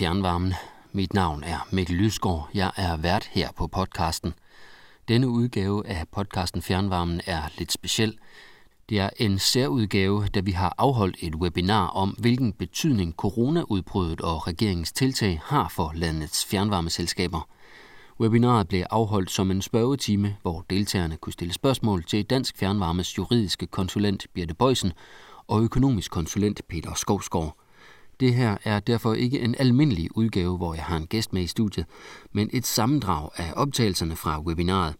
fjernvarmen. Mit navn er Mikkel Lysgaard. Jeg er vært her på podcasten. Denne udgave af podcasten Fjernvarmen er lidt speciel. Det er en særudgave, da vi har afholdt et webinar om, hvilken betydning coronaudbruddet og regeringens tiltag har for landets fjernvarmeselskaber. Webinaret blev afholdt som en spørgetime, hvor deltagerne kunne stille spørgsmål til Dansk Fjernvarmes juridiske konsulent Birte Bøjsen og økonomisk konsulent Peter Skovsgaard. Det her er derfor ikke en almindelig udgave, hvor jeg har en gæst med i studiet, men et sammendrag af optagelserne fra webinaret.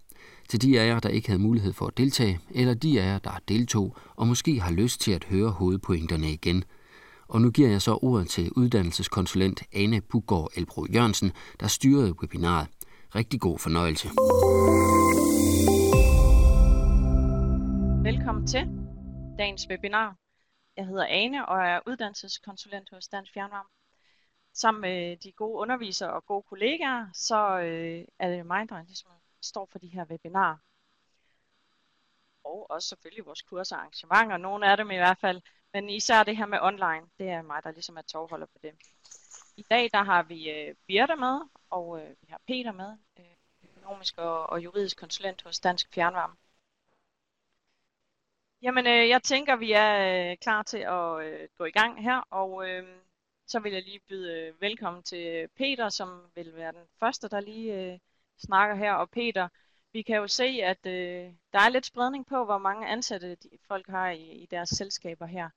Til de af jer, der ikke havde mulighed for at deltage, eller de af jer, der deltog og måske har lyst til at høre hovedpointerne igen. Og nu giver jeg så ordet til uddannelseskonsulent Ane Pugård Elbro Jørgensen, der styrede webinaret. Rigtig god fornøjelse. Velkommen til dagens webinar. Jeg hedder Ane og er uddannelseskonsulent hos Dansk Fjernvarme. Sammen med de gode undervisere og gode kollegaer, så øh, er det mig, der ligesom står for de her webinarer. Og også selvfølgelig vores kurser og arrangementer, nogle af dem i hvert fald. Men især det her med online, det er mig, der ligesom er tovholder på det. I dag der har vi øh, Birte med, og øh, vi har Peter med, øh, økonomisk og, og juridisk konsulent hos Dansk Fjernvarme. Jamen, øh, jeg tænker, vi er øh, klar til at øh, gå i gang her, og øh, så vil jeg lige byde øh, velkommen til Peter, som vil være den første, der lige øh, snakker her. Og Peter, vi kan jo se, at øh, der er lidt spredning på, hvor mange ansatte de, folk har i, i deres selskaber her.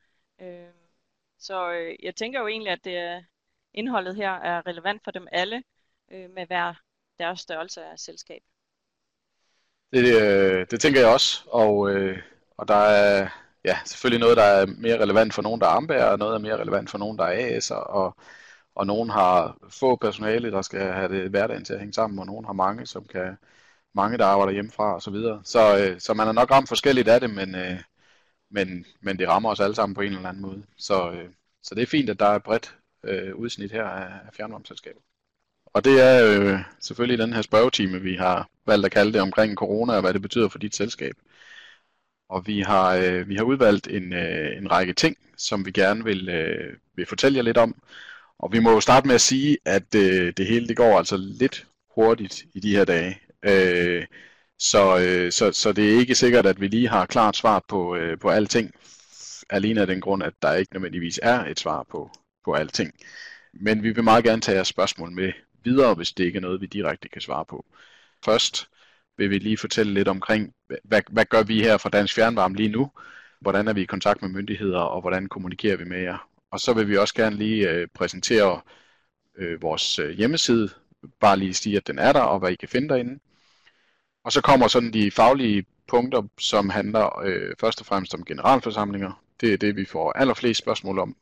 Øh, så øh, jeg tænker jo egentlig, at det indholdet her er relevant for dem alle, øh, med hver deres størrelse af selskab. Det, øh, det tænker jeg også, og, øh, og der er ja, selvfølgelig noget, der er mere relevant for nogen, der er Amber, og noget er mere relevant for nogen, der er AS'er, og, og nogen har få personale, der skal have det hverdagen til at hænge sammen, og nogen har mange, som kan mange, der arbejder hjemmefra og så videre. Så, øh, så man er nok ramt forskelligt af det, men, øh, men, men det rammer os alle sammen på en eller anden måde. Så, øh, så det er fint, at der er et bredt øh, udsnit her af, af fjernvarmeselskabet. Og det er øh, selvfølgelig den her spørgetime, vi har valgt at kalde det omkring corona og hvad det betyder for dit selskab. Og vi har, øh, vi har udvalgt en, øh, en række ting, som vi gerne vil, øh, vil fortælle jer lidt om. Og vi må jo starte med at sige, at øh, det hele det går altså lidt hurtigt i de her dage. Øh, så, øh, så, så det er ikke sikkert, at vi lige har klart svar på, øh, på alting, alene af den grund, at der ikke nødvendigvis er et svar på, på alting. Men vi vil meget gerne tage jeres spørgsmål med videre, hvis det ikke er noget, vi direkte kan svare på. Først vil vi lige fortælle lidt omkring, hvad, hvad gør vi her fra Dansk Fjernvarme lige nu? Hvordan er vi i kontakt med myndigheder, og hvordan kommunikerer vi med jer? Og så vil vi også gerne lige øh, præsentere øh, vores øh, hjemmeside, bare lige sige, at den er der, og hvad I kan finde derinde. Og så kommer sådan de faglige punkter, som handler øh, først og fremmest om generalforsamlinger. Det er det, vi får allerflest spørgsmål om,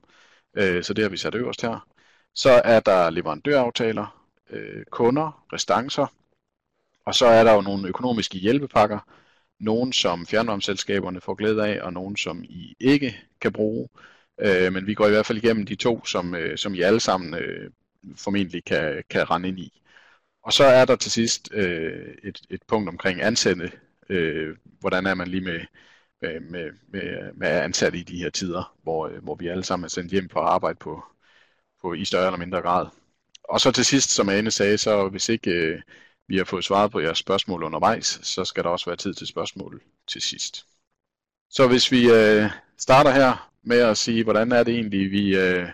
øh, så det har vi sat øverst her. Så er der leverandøraftaler, øh, kunder, restancer, og så er der jo nogle økonomiske hjælpepakker, nogle som fjernvarmeselskaberne får glæde af, og nogle som I ikke kan bruge. Øh, men vi går i hvert fald igennem de to, som, øh, som I alle sammen øh, formentlig kan, kan rende ind i. Og så er der til sidst øh, et, et punkt omkring ansatte. Øh, hvordan er man lige med, med, med, med, ansatte i de her tider, hvor, øh, hvor vi alle sammen er sendt hjem på arbejde på, på i større eller mindre grad. Og så til sidst, som Ane sagde, så hvis ikke øh, vi har fået svaret på jeres spørgsmål undervejs, så skal der også være tid til spørgsmål til sidst. Så hvis vi øh, starter her med at sige, hvordan er det egentlig, vi, øh,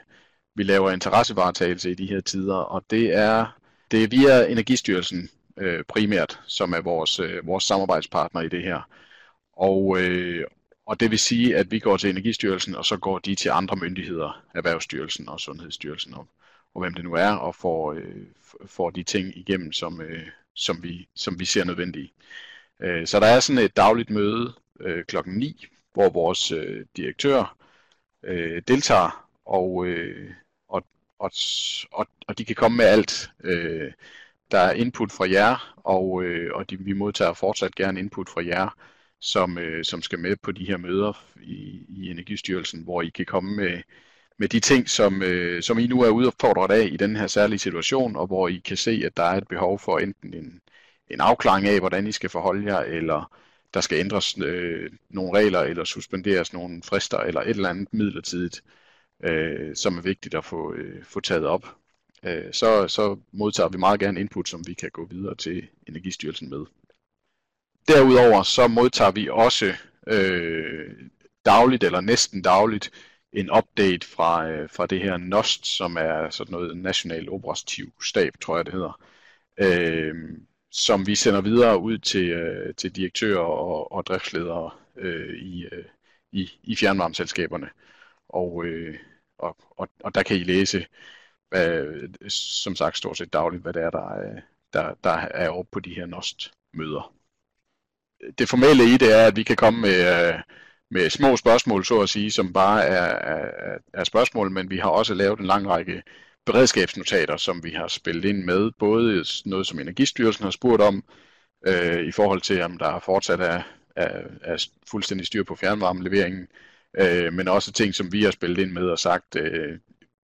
vi laver interessevaretagelse i de her tider, og det er, det er via Energistyrelsen øh, primært, som er vores, øh, vores samarbejdspartner i det her. Og, øh, og det vil sige, at vi går til Energistyrelsen, og så går de til andre myndigheder, Erhvervsstyrelsen og Sundhedsstyrelsen og, og hvem det nu er, og får, øh, får de ting igennem, som, øh, som, vi, som vi ser nødvendige. Øh, så der er sådan et dagligt møde øh, klokken 9, hvor vores øh, direktør øh, deltager, og, øh, og, og, og, og de kan komme med alt. Øh, der er input fra jer, og, øh, og de, vi modtager fortsat gerne input fra jer, som, øh, som skal med på de her møder i, i Energistyrelsen, hvor I kan komme med, med de ting, som, øh, som I nu er udfordret af i den her særlige situation, og hvor I kan se, at der er et behov for enten en, en afklaring af, hvordan I skal forholde jer, eller der skal ændres øh, nogle regler, eller suspenderes nogle frister, eller et eller andet midlertidigt, øh, som er vigtigt at få, øh, få taget op. øh, så, så modtager vi meget gerne input, som vi kan gå videre til Energistyrelsen med. Derudover så modtager vi også øh, dagligt eller næsten dagligt en update fra, øh, fra det her NOST, som er sådan noget National Operativ Stab, tror jeg det hedder, øh, som vi sender videre ud til, øh, til direktører og, og driftsledere øh, i, øh, i, i fjernvarmeselskaberne. Og, øh, og, og, og der kan I læse, hvad, som sagt stort set dagligt, hvad det er, der, øh, der, der er oppe på de her NOST-møder. Det formelle i det er, at vi kan komme med, øh, med små spørgsmål, så at sige, som bare er, er, er spørgsmål, men vi har også lavet en lang række beredskabsnotater, som vi har spillet ind med, både noget, som Energistyrelsen har spurgt om, øh, i forhold til, om der fortsat er, er, er fuldstændig styr på fjernvarmeleveringen, øh, men også ting, som vi har spillet ind med og sagt, øh,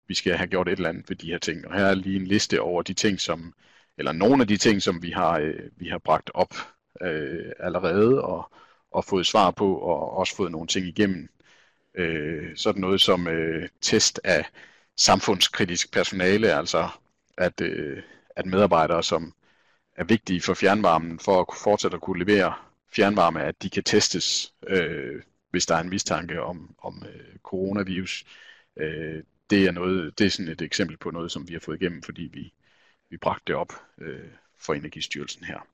vi skal have gjort et eller andet ved de her ting. Og her er lige en liste over de ting, som, eller nogle af de ting, som vi har, øh, vi har bragt op øh, allerede og, og fået svar på, og også fået nogle ting igennem. Øh, sådan noget som øh, test af samfundskritisk personale, altså at, øh, at medarbejdere, som er vigtige for fjernvarmen, for at fortsætte at kunne levere fjernvarme, at de kan testes, øh, hvis der er en mistanke om, om øh, coronavirus. Øh, det er noget, det er sådan et eksempel på noget, som vi har fået igennem, fordi vi, vi bragte det op øh, for Energistyrelsen her.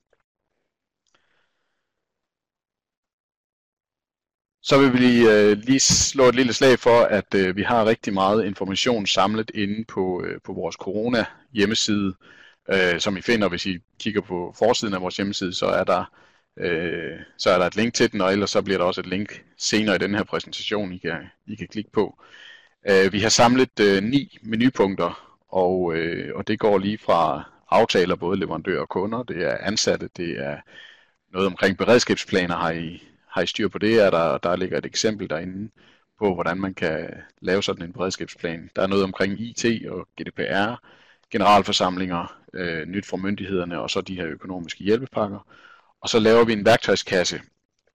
Så vil vi lige, øh, lige slå et lille slag for, at øh, vi har rigtig meget information samlet inde på, øh, på vores corona hjemmeside, øh, som I finder, hvis I kigger på forsiden af vores hjemmeside, så er der øh, så er der et link til den, og ellers så bliver der også et link senere i den her præsentation, I kan, I kan klikke på. Øh, vi har samlet øh, ni menupunkter, og, øh, og det går lige fra aftaler, både leverandører og kunder, det er ansatte, det er noget omkring beredskabsplaner, har I, har I styr på det, er der, der ligger et eksempel derinde på, hvordan man kan lave sådan en beredskabsplan. Der er noget omkring IT og GDPR, generalforsamlinger, øh, nyt fra myndighederne og så de her økonomiske hjælpepakker. Og så laver vi en værktøjskasse,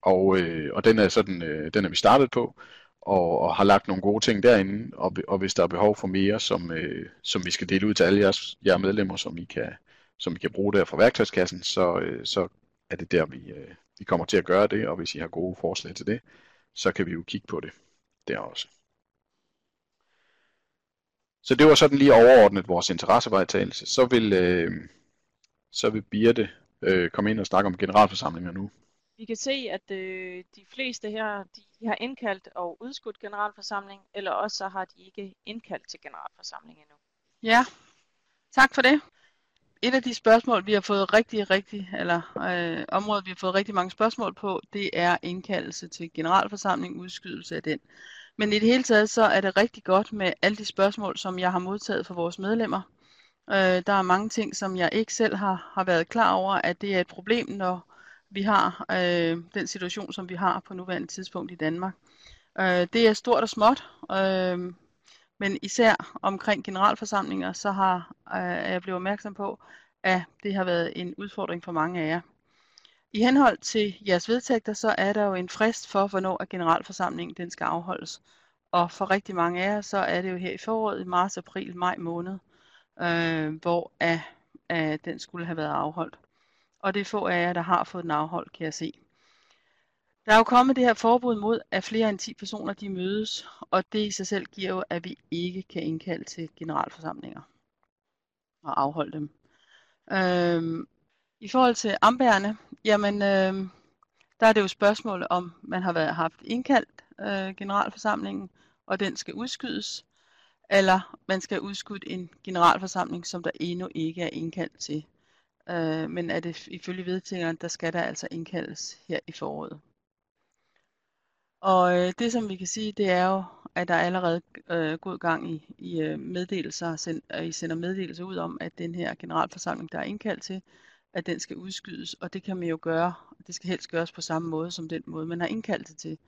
og, øh, og den, er sådan, øh, den er vi startet på, og, og har lagt nogle gode ting derinde, og, og hvis der er behov for mere, som, øh, som vi skal dele ud til alle jeres, jeres medlemmer, som I kan, som I kan bruge der fra værktøjskassen, så, øh, så er det der, vi, øh, vi kommer til at gøre det, og hvis I har gode forslag til det, så kan vi jo kigge på det der også. Så det var sådan lige overordnet vores interessevejtagelse. Så vil, øh, så vil Birte øh, komme ind og snakke om generalforsamlinger nu. Vi kan se, at øh, de fleste her de har indkaldt og udskudt generalforsamling, eller også så har de ikke indkaldt til generalforsamling endnu. Ja, tak for det. Et af de spørgsmål, vi har fået rigtig, rigtig, eller øh, området, vi har fået rigtig mange spørgsmål på, det er indkaldelse til generalforsamling, udskydelse af den. Men i det hele taget, så er det rigtig godt med alle de spørgsmål, som jeg har modtaget fra vores medlemmer. Øh, der er mange ting, som jeg ikke selv har, har været klar over, at det er et problem, når vi har øh, den situation, som vi har på nuværende tidspunkt i Danmark. Øh, det er stort og småt, øh, men især omkring generalforsamlinger, så har øh, jeg blevet opmærksom på, at det har været en udfordring for mange af jer. I henhold til jeres vedtægter, så er der jo en frist for, hvornår at generalforsamlingen den skal afholdes. Og for rigtig mange af jer, så er det jo her i foråret, i marts, april, maj måned, øh, hvor at, at den skulle have været afholdt. Og det er få af jer, der har fået den afholdt, kan jeg se. Der er jo kommet det her forbud mod, at flere end 10 personer de mødes, og det i sig selv giver jo, at vi ikke kan indkalde til generalforsamlinger og afholde dem. Øhm, I forhold til ambærne, jamen øhm, der er det jo spørgsmål om, man har været, haft indkaldt øh, generalforsamlingen, og den skal udskydes, eller man skal udskudt en generalforsamling, som der endnu ikke er indkaldt til. Øh, men er det ifølge vedtægterne, der skal der altså indkaldes her i foråret. Og øh, det som vi kan sige, det er jo, at der er allerede øh, god gang i, i øh, meddelelser, send, øh, I sender meddelelser ud om, at den her generalforsamling, der er indkaldt til, at den skal udskydes, og det kan man jo gøre, det skal helst gøres på samme måde som den måde, man har indkaldt det til.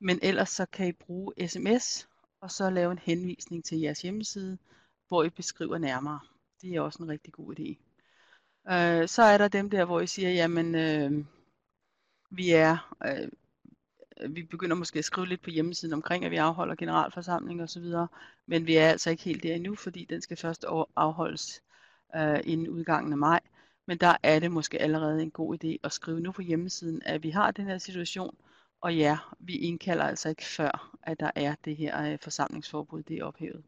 Men ellers så kan I bruge sms, og så lave en henvisning til jeres hjemmeside, hvor I beskriver nærmere. Det er også en rigtig god idé. Øh, så er der dem der, hvor I siger, jamen, øh, vi er, øh, vi begynder måske at skrive lidt på hjemmesiden omkring, at vi afholder generalforsamling osv., men vi er altså ikke helt der endnu, fordi den skal først afholdes øh, inden udgangen af maj. Men der er det måske allerede en god idé at skrive nu på hjemmesiden, at vi har den her situation, og ja, vi indkalder altså ikke før, at der er det her øh, forsamlingsforbud, det er ophævet.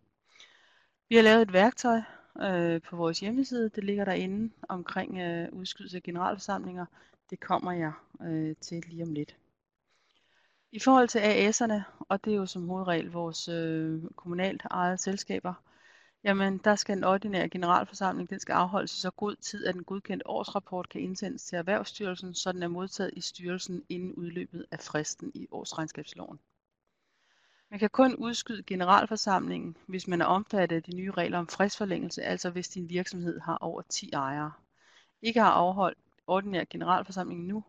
Vi har lavet et værktøj øh, på vores hjemmeside, det ligger derinde omkring øh, udskydelse af generalforsamlinger. Det kommer jeg øh, til lige om lidt. I forhold til AS'erne, og det er jo som hovedregel vores øh, kommunalt ejede selskaber, jamen der skal en ordinær generalforsamling, den skal afholdes i så god tid, at en godkendt årsrapport kan indsendes til Erhvervsstyrelsen, så den er modtaget i styrelsen inden udløbet af fristen i årsregnskabsloven. Man kan kun udskyde generalforsamlingen, hvis man er omfattet af de nye regler om fristforlængelse, altså hvis din virksomhed har over 10 ejere. Ikke har afholdt ordinær generalforsamling nu,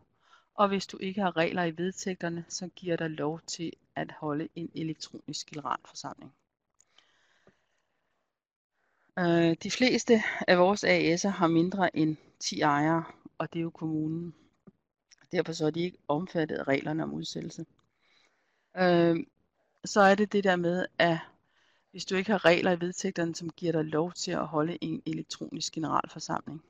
og hvis du ikke har regler i vedtægterne, så giver der lov til at holde en elektronisk generalforsamling. Øh, de fleste af vores AS'er har mindre end 10 ejere, og det er jo kommunen. Derfor så er de ikke omfattet af reglerne om udsættelse. Øh, så er det det der med, at hvis du ikke har regler i vedtægterne, som giver dig lov til at holde en elektronisk generalforsamling,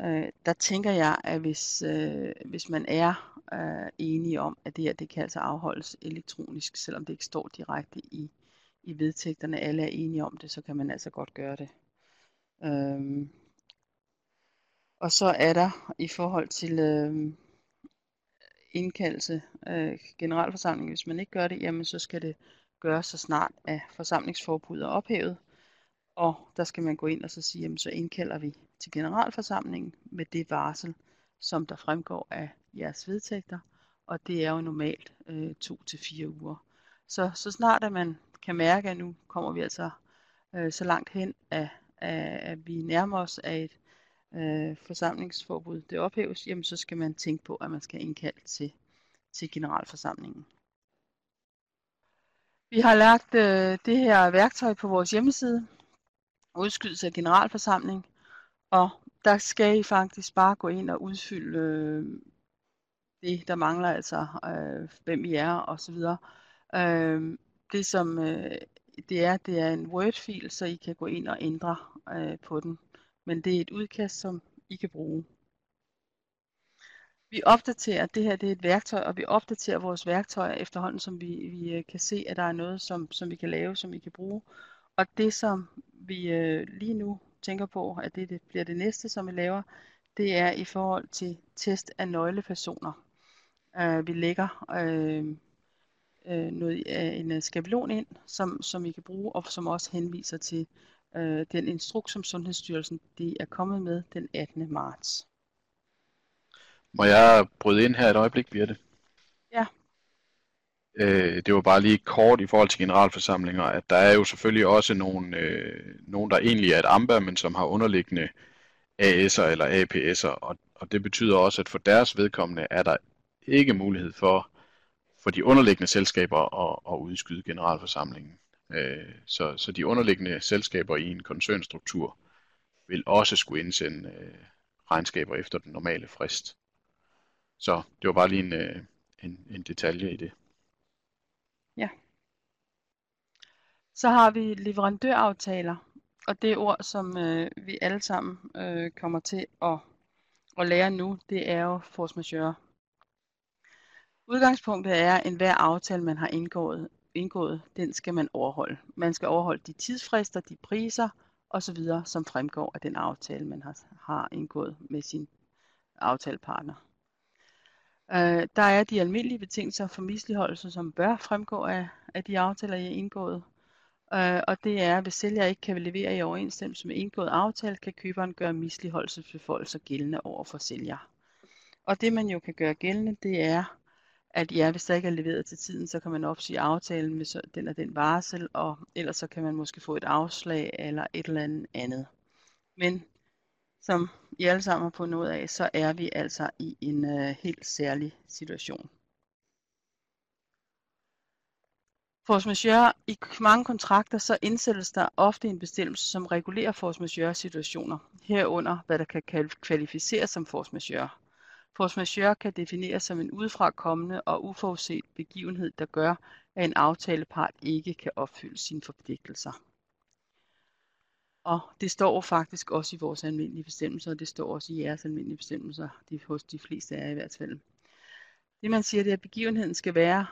øh, der tænker jeg, at hvis, øh, hvis man er øh, enige om, at det her det kan altså afholdes elektronisk, selvom det ikke står direkte i, i vedtægterne, alle er enige om det, så kan man altså godt gøre det. Øhm, og så er der i forhold til øh, indkaldelse øh, generalforsamling, hvis man ikke gør det, jamen så skal det gøres så snart, at forsamlingsforbuddet er ophævet. Og der skal man gå ind og så sige, jamen så indkalder vi til generalforsamlingen med det varsel, som der fremgår af jeres vedtægter. Og det er jo normalt øh, to til fire uger. Så, så snart at man kan mærke, at nu kommer vi altså øh, så langt hen, at, at, at vi nærmer os af et øh, forsamlingsforbud det ophæves, jamen så skal man tænke på, at man skal indkalde til, til generalforsamlingen. Vi har lagt øh, det her værktøj på vores hjemmeside, udskydelse af generalforsamling, og der skal I faktisk bare gå ind og udfylde øh, det, der mangler, altså øh, hvem I er og så videre. Øh, det som øh, det er, det er en Word-fil, så I kan gå ind og ændre øh, på den men det er et udkast, som I kan bruge. Vi opdaterer, det her det er et værktøj, og vi opdaterer vores værktøjer efterhånden, som vi, vi øh, kan se, at der er noget, som, som vi kan lave, som vi kan bruge. Og det, som vi øh, lige nu tænker på, at det, det bliver det næste, som vi laver, det er i forhold til test af nøglepersoner. Øh, vi lægger øh, øh, noget, øh, en øh, skabelon ind, som, som I kan bruge, og som også henviser til øh, den instruks, som Sundhedsstyrelsen de er kommet med den 18. marts. Må jeg bryde ind her et øjeblik, Birte? Øh, det var bare lige kort i forhold til generalforsamlinger, at der er jo selvfølgelig også nogen, øh, nogen der egentlig er et AMBA, men som har underliggende AS'er eller APS'er, og, og det betyder også, at for deres vedkommende er der ikke mulighed for, for de underliggende selskaber at, at udskyde generalforsamlingen. Øh, så, så de underliggende selskaber i en koncernstruktur vil også skulle indsende øh, regnskaber efter den normale frist. Så det var bare lige en, øh, en, en detalje i det. Ja. Så har vi leverandøraftaler, og det ord, som øh, vi alle sammen øh, kommer til at, at lære nu, det er jo force majeure. Udgangspunktet er, at enhver aftale, man har indgået, indgået, den skal man overholde. Man skal overholde de tidsfrister, de priser osv., som fremgår af den aftale, man har, har indgået med sin aftalepartner. Øh, der er de almindelige betingelser for misligeholdelse, som bør fremgå af, af de aftaler, jeg har indgået. Øh, og det er, at hvis sælger ikke kan levere i overensstemmelse med indgået aftale, kan køberen gøre misligeholdelsesbeføjelser gældende over for sælger. Og det man jo kan gøre gældende, det er, at ja, hvis der ikke er leveret til tiden, så kan man opsige aftalen med den og den varsel, og ellers så kan man måske få et afslag eller et eller andet andet. Men som I alle sammen har på ud af, så er vi altså i en øh, helt særlig situation. Force majeure, i mange kontrakter, så indsættes der ofte en bestemmelse, som regulerer force majeure situationer, herunder hvad der kan kvalificeres som force majeure. Force majeure kan defineres som en udefrakommende og uforudset begivenhed, der gør, at en aftalepart ikke kan opfylde sine forpligtelser. Og det står faktisk også i vores almindelige bestemmelser, og det står også i jeres almindelige bestemmelser, de, hos de fleste af jer i hvert fald. Det man siger, det er, at begivenheden skal være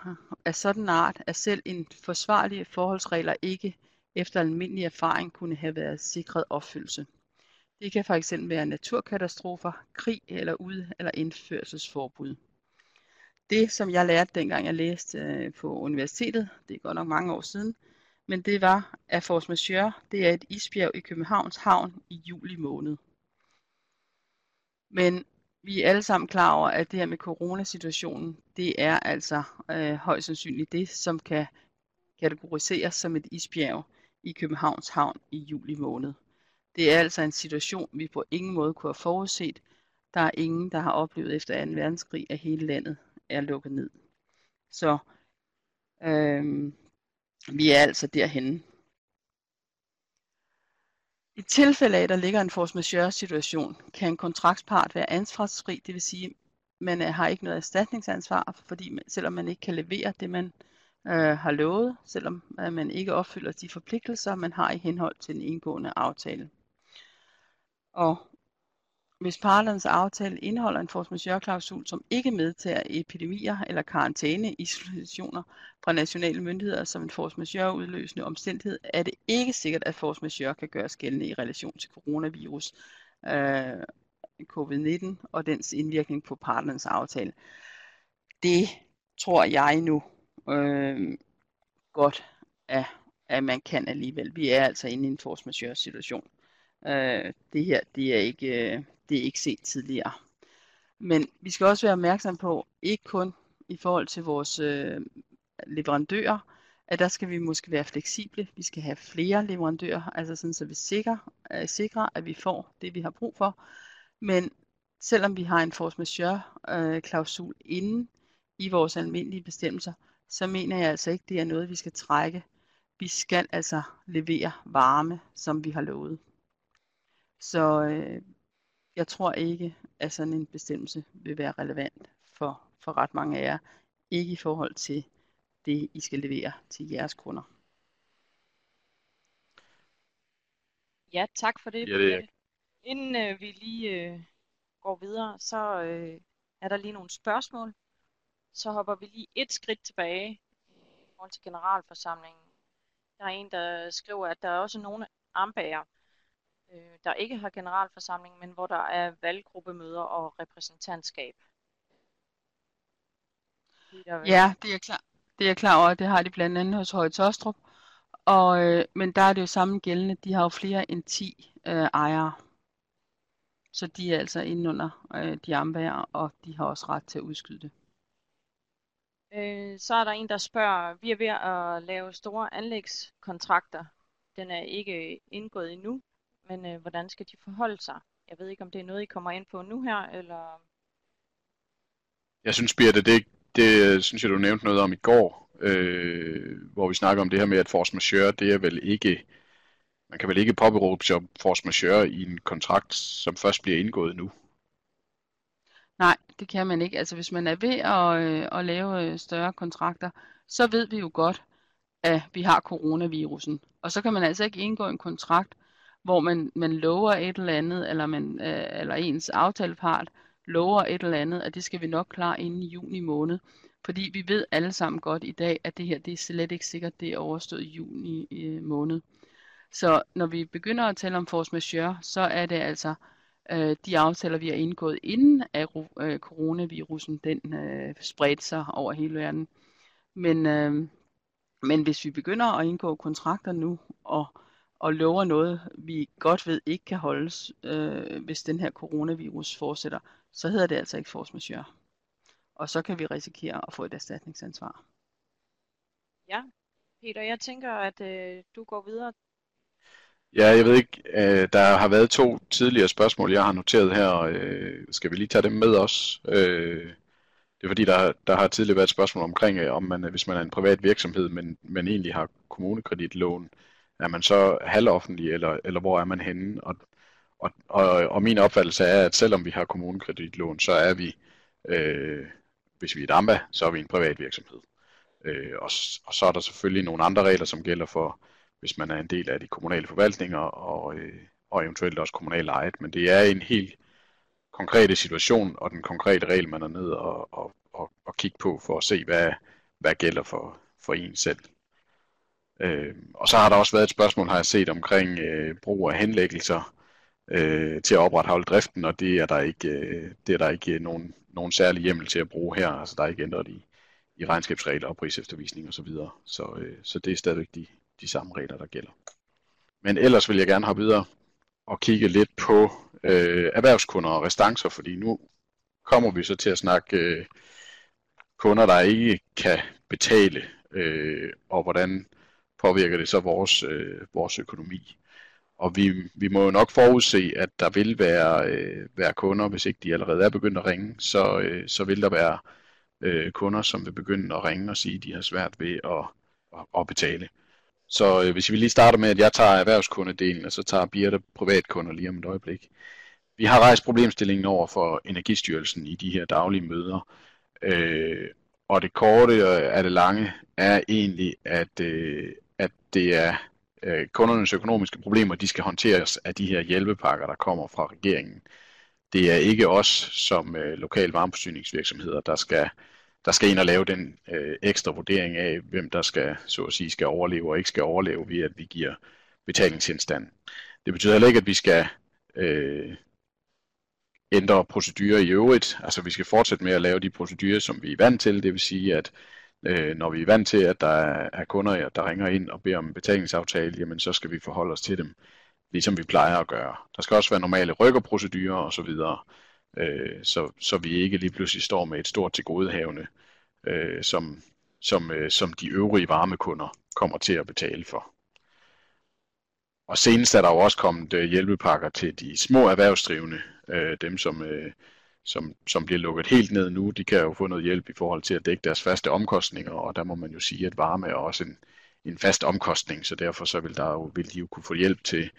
af sådan art, at selv en forsvarlig forholdsregler ikke efter almindelig erfaring kunne have været sikret opfyldelse. Det kan fx være naturkatastrofer, krig eller ud- eller indførselsforbud. Det, som jeg lærte dengang jeg læste øh, på universitetet, det er godt nok mange år siden, men det var, at force majeure, det er et isbjerg i Københavns Havn i juli måned. Men vi er alle sammen klar over, at det her med coronasituationen, det er altså øh, højst sandsynligt det, som kan kategoriseres som et isbjerg i Københavns Havn i juli måned. Det er altså en situation, vi på ingen måde kunne have forudset. Der er ingen, der har oplevet efter 2. verdenskrig, at hele landet er lukket ned. Så øh, vi er altså derhenne. I tilfælde af, at der ligger en force majeure situation, kan en kontraktspart være ansvarsfri, det vil sige, at man øh, har ikke noget erstatningsansvar, fordi selvom man ikke kan levere det, man øh, har lovet, selvom øh, man ikke opfylder de forpligtelser, man har i henhold til den indgående aftale. Og hvis parternes aftale indeholder en force majeure-klausul, som ikke medtager epidemier eller karantæne-isolationer fra nationale myndigheder som en force majeure udløsende omstændighed, er det ikke sikkert, at force majeure kan gøres gældende i relation til coronavirus, øh, covid-19 og dens indvirkning på parternes aftale. Det tror jeg nu øh, godt, at, at man kan alligevel. Vi er altså inde i en force majeure situation. Øh, det her, det er ikke, øh, det er ikke set tidligere. Men vi skal også være opmærksom på, ikke kun i forhold til vores øh, leverandører, at der skal vi måske være fleksible. Vi skal have flere leverandører, altså sådan, så vi sikrer, øh, sikrer, at vi får det, vi har brug for. Men selvom vi har en force majeure øh, klausul inden i vores almindelige bestemmelser, så mener jeg altså ikke, det er noget, vi skal trække. Vi skal altså levere varme, som vi har lovet. Så øh, jeg tror ikke, at sådan en bestemmelse vil være relevant for, for ret mange af jer. Ikke i forhold til det, I skal levere til jeres kunder. Ja, tak for det. Ja, det er- Inden øh, vi lige øh, går videre, så øh, er der lige nogle spørgsmål. Så hopper vi lige et skridt tilbage i forhold til generalforsamlingen. Der er en, der skriver, at der er også nogle ambager, øh, der ikke har generalforsamling, men hvor der er valggruppemøder og repræsentantskab. Ja, det er klar, det er klar over, det har de blandt andet hos Høje Tostrup. Og, øh, men der er det jo samme gældende, de har jo flere end 10 øh, ejere. Så de er altså inde under øh, de ambager, og de har også ret til at udskyde det. Øh, så er der en, der spørger, vi er ved at lave store anlægskontrakter. Den er ikke indgået endnu, men øh, hvordan skal de forholde sig? Jeg ved ikke, om det er noget, I kommer ind på nu her, eller... Jeg synes, Birte, det, det synes jeg, du nævnte noget om i går, øh, hvor vi snakker om det her med, at force majeure, det er vel ikke, man kan vel ikke påberåbe sig force majeure i en kontrakt, som først bliver indgået nu. Nej, det kan man ikke. Altså hvis man er ved at, øh, at lave øh, større kontrakter, så ved vi jo godt, at vi har coronavirusen. Og så kan man altså ikke indgå en kontrakt, hvor man, man lover et eller andet, eller, man, øh, eller ens aftalepart lover et eller andet, at det skal vi nok klare inden i juni måned. Fordi vi ved alle sammen godt i dag, at det her det er slet ikke sikkert, det er overstået i juni øh, måned. Så når vi begynder at tale om force majeure, så er det altså øh, de aftaler, vi har indgået inden af øh, coronavirusen den øh, spredte sig over hele verden. Men, øh, men hvis vi begynder at indgå kontrakter nu og, og lover noget, vi godt ved ikke kan holdes, øh, hvis den her coronavirus fortsætter, så hedder det altså ikke force majeure. Og så kan vi risikere at få et erstatningsansvar. Ja, Peter, jeg tænker, at øh, du går videre. Ja, jeg ved ikke, øh, der har været to tidligere spørgsmål, jeg har noteret her. Øh, skal vi lige tage dem med også? Øh, det er fordi, der, der har tidligere været et spørgsmål omkring, øh, om man, hvis man er en privat virksomhed, men, men egentlig har kommunekreditlån, er man så halvoffentlig, eller, eller hvor er man henne? Og, og, og, og min opfattelse er, at selvom vi har kommunekreditlån, så er vi Øh, hvis vi er et AMBA, så er vi en privat virksomhed. Øh, og, og så er der selvfølgelig nogle andre regler, som gælder for, hvis man er en del af de kommunale forvaltninger og, øh, og eventuelt også kommunalt ejet. Men det er en helt konkrete situation og den konkrete regel, man er ned og, og, og, og kigge på for at se, hvad, hvad gælder for, for en selv. Øh, og så har der også været et spørgsmål, har jeg set, omkring øh, brug af henlæggelser øh, til at opretholde driften, og det er der ikke, øh, det er der ikke nogen, nogen særlig hjemmel til at bruge her. Altså der er ikke ændret i, i regnskabsregler og priseftervisning osv. Så, videre. så, øh, så det er stadigvæk de, de samme regler, der gælder. Men ellers vil jeg gerne have videre og kigge lidt på øh, erhvervskunder og restancer, fordi nu kommer vi så til at snakke øh, kunder, der ikke kan betale, øh, og hvordan påvirker det så vores, øh, vores økonomi. Og vi, vi må jo nok forudse, at der vil være, øh, være kunder, hvis ikke de allerede er begyndt at ringe, så, øh, så vil der være øh, kunder, som vil begynde at ringe og sige, at de har svært ved at, at, at betale. Så øh, hvis vi lige starter med, at jeg tager erhvervskundedelen, og så tager Birte privatkunder lige om et øjeblik. Vi har rejst problemstillingen over for Energistyrelsen i de her daglige møder. Øh, og det korte og det lange er egentlig, at, øh, det er øh, kundernes økonomiske problemer, de skal håndteres af de her hjælpepakker, der kommer fra regeringen. Det er ikke os som øh, lokal varmeforsyningsvirksomheder, der skal, der skal ind og lave den øh, ekstra vurdering af, hvem der skal, så at sige, skal overleve og ikke skal overleve, ved at vi giver betalingsindstand. Det betyder heller ikke, at vi skal øh, ændre procedurer i øvrigt. Altså vi skal fortsætte med at lave de procedurer, som vi er vant til. Det vil sige, at øh, når vi er vant til, at der er kunder, der ringer ind og beder om en betalingsaftale, jamen så skal vi forholde os til dem, ligesom vi plejer at gøre. Der skal også være normale rykkerprocedurer osv., øh, så, så vi ikke lige pludselig står med et stort tilgodehavende, øh, som, som, øh, som de øvrige varmekunder kommer til at betale for. Og senest er der jo også kommet øh, hjælpepakker til de små erhvervsdrivende, øh, dem som, øh, som, som bliver lukket helt ned nu, de kan jo få noget hjælp i forhold til at dække deres faste omkostninger, og der må man jo sige, at varme er også en, en fast omkostning, så derfor så vil, der jo, vil de jo kunne få hjælp til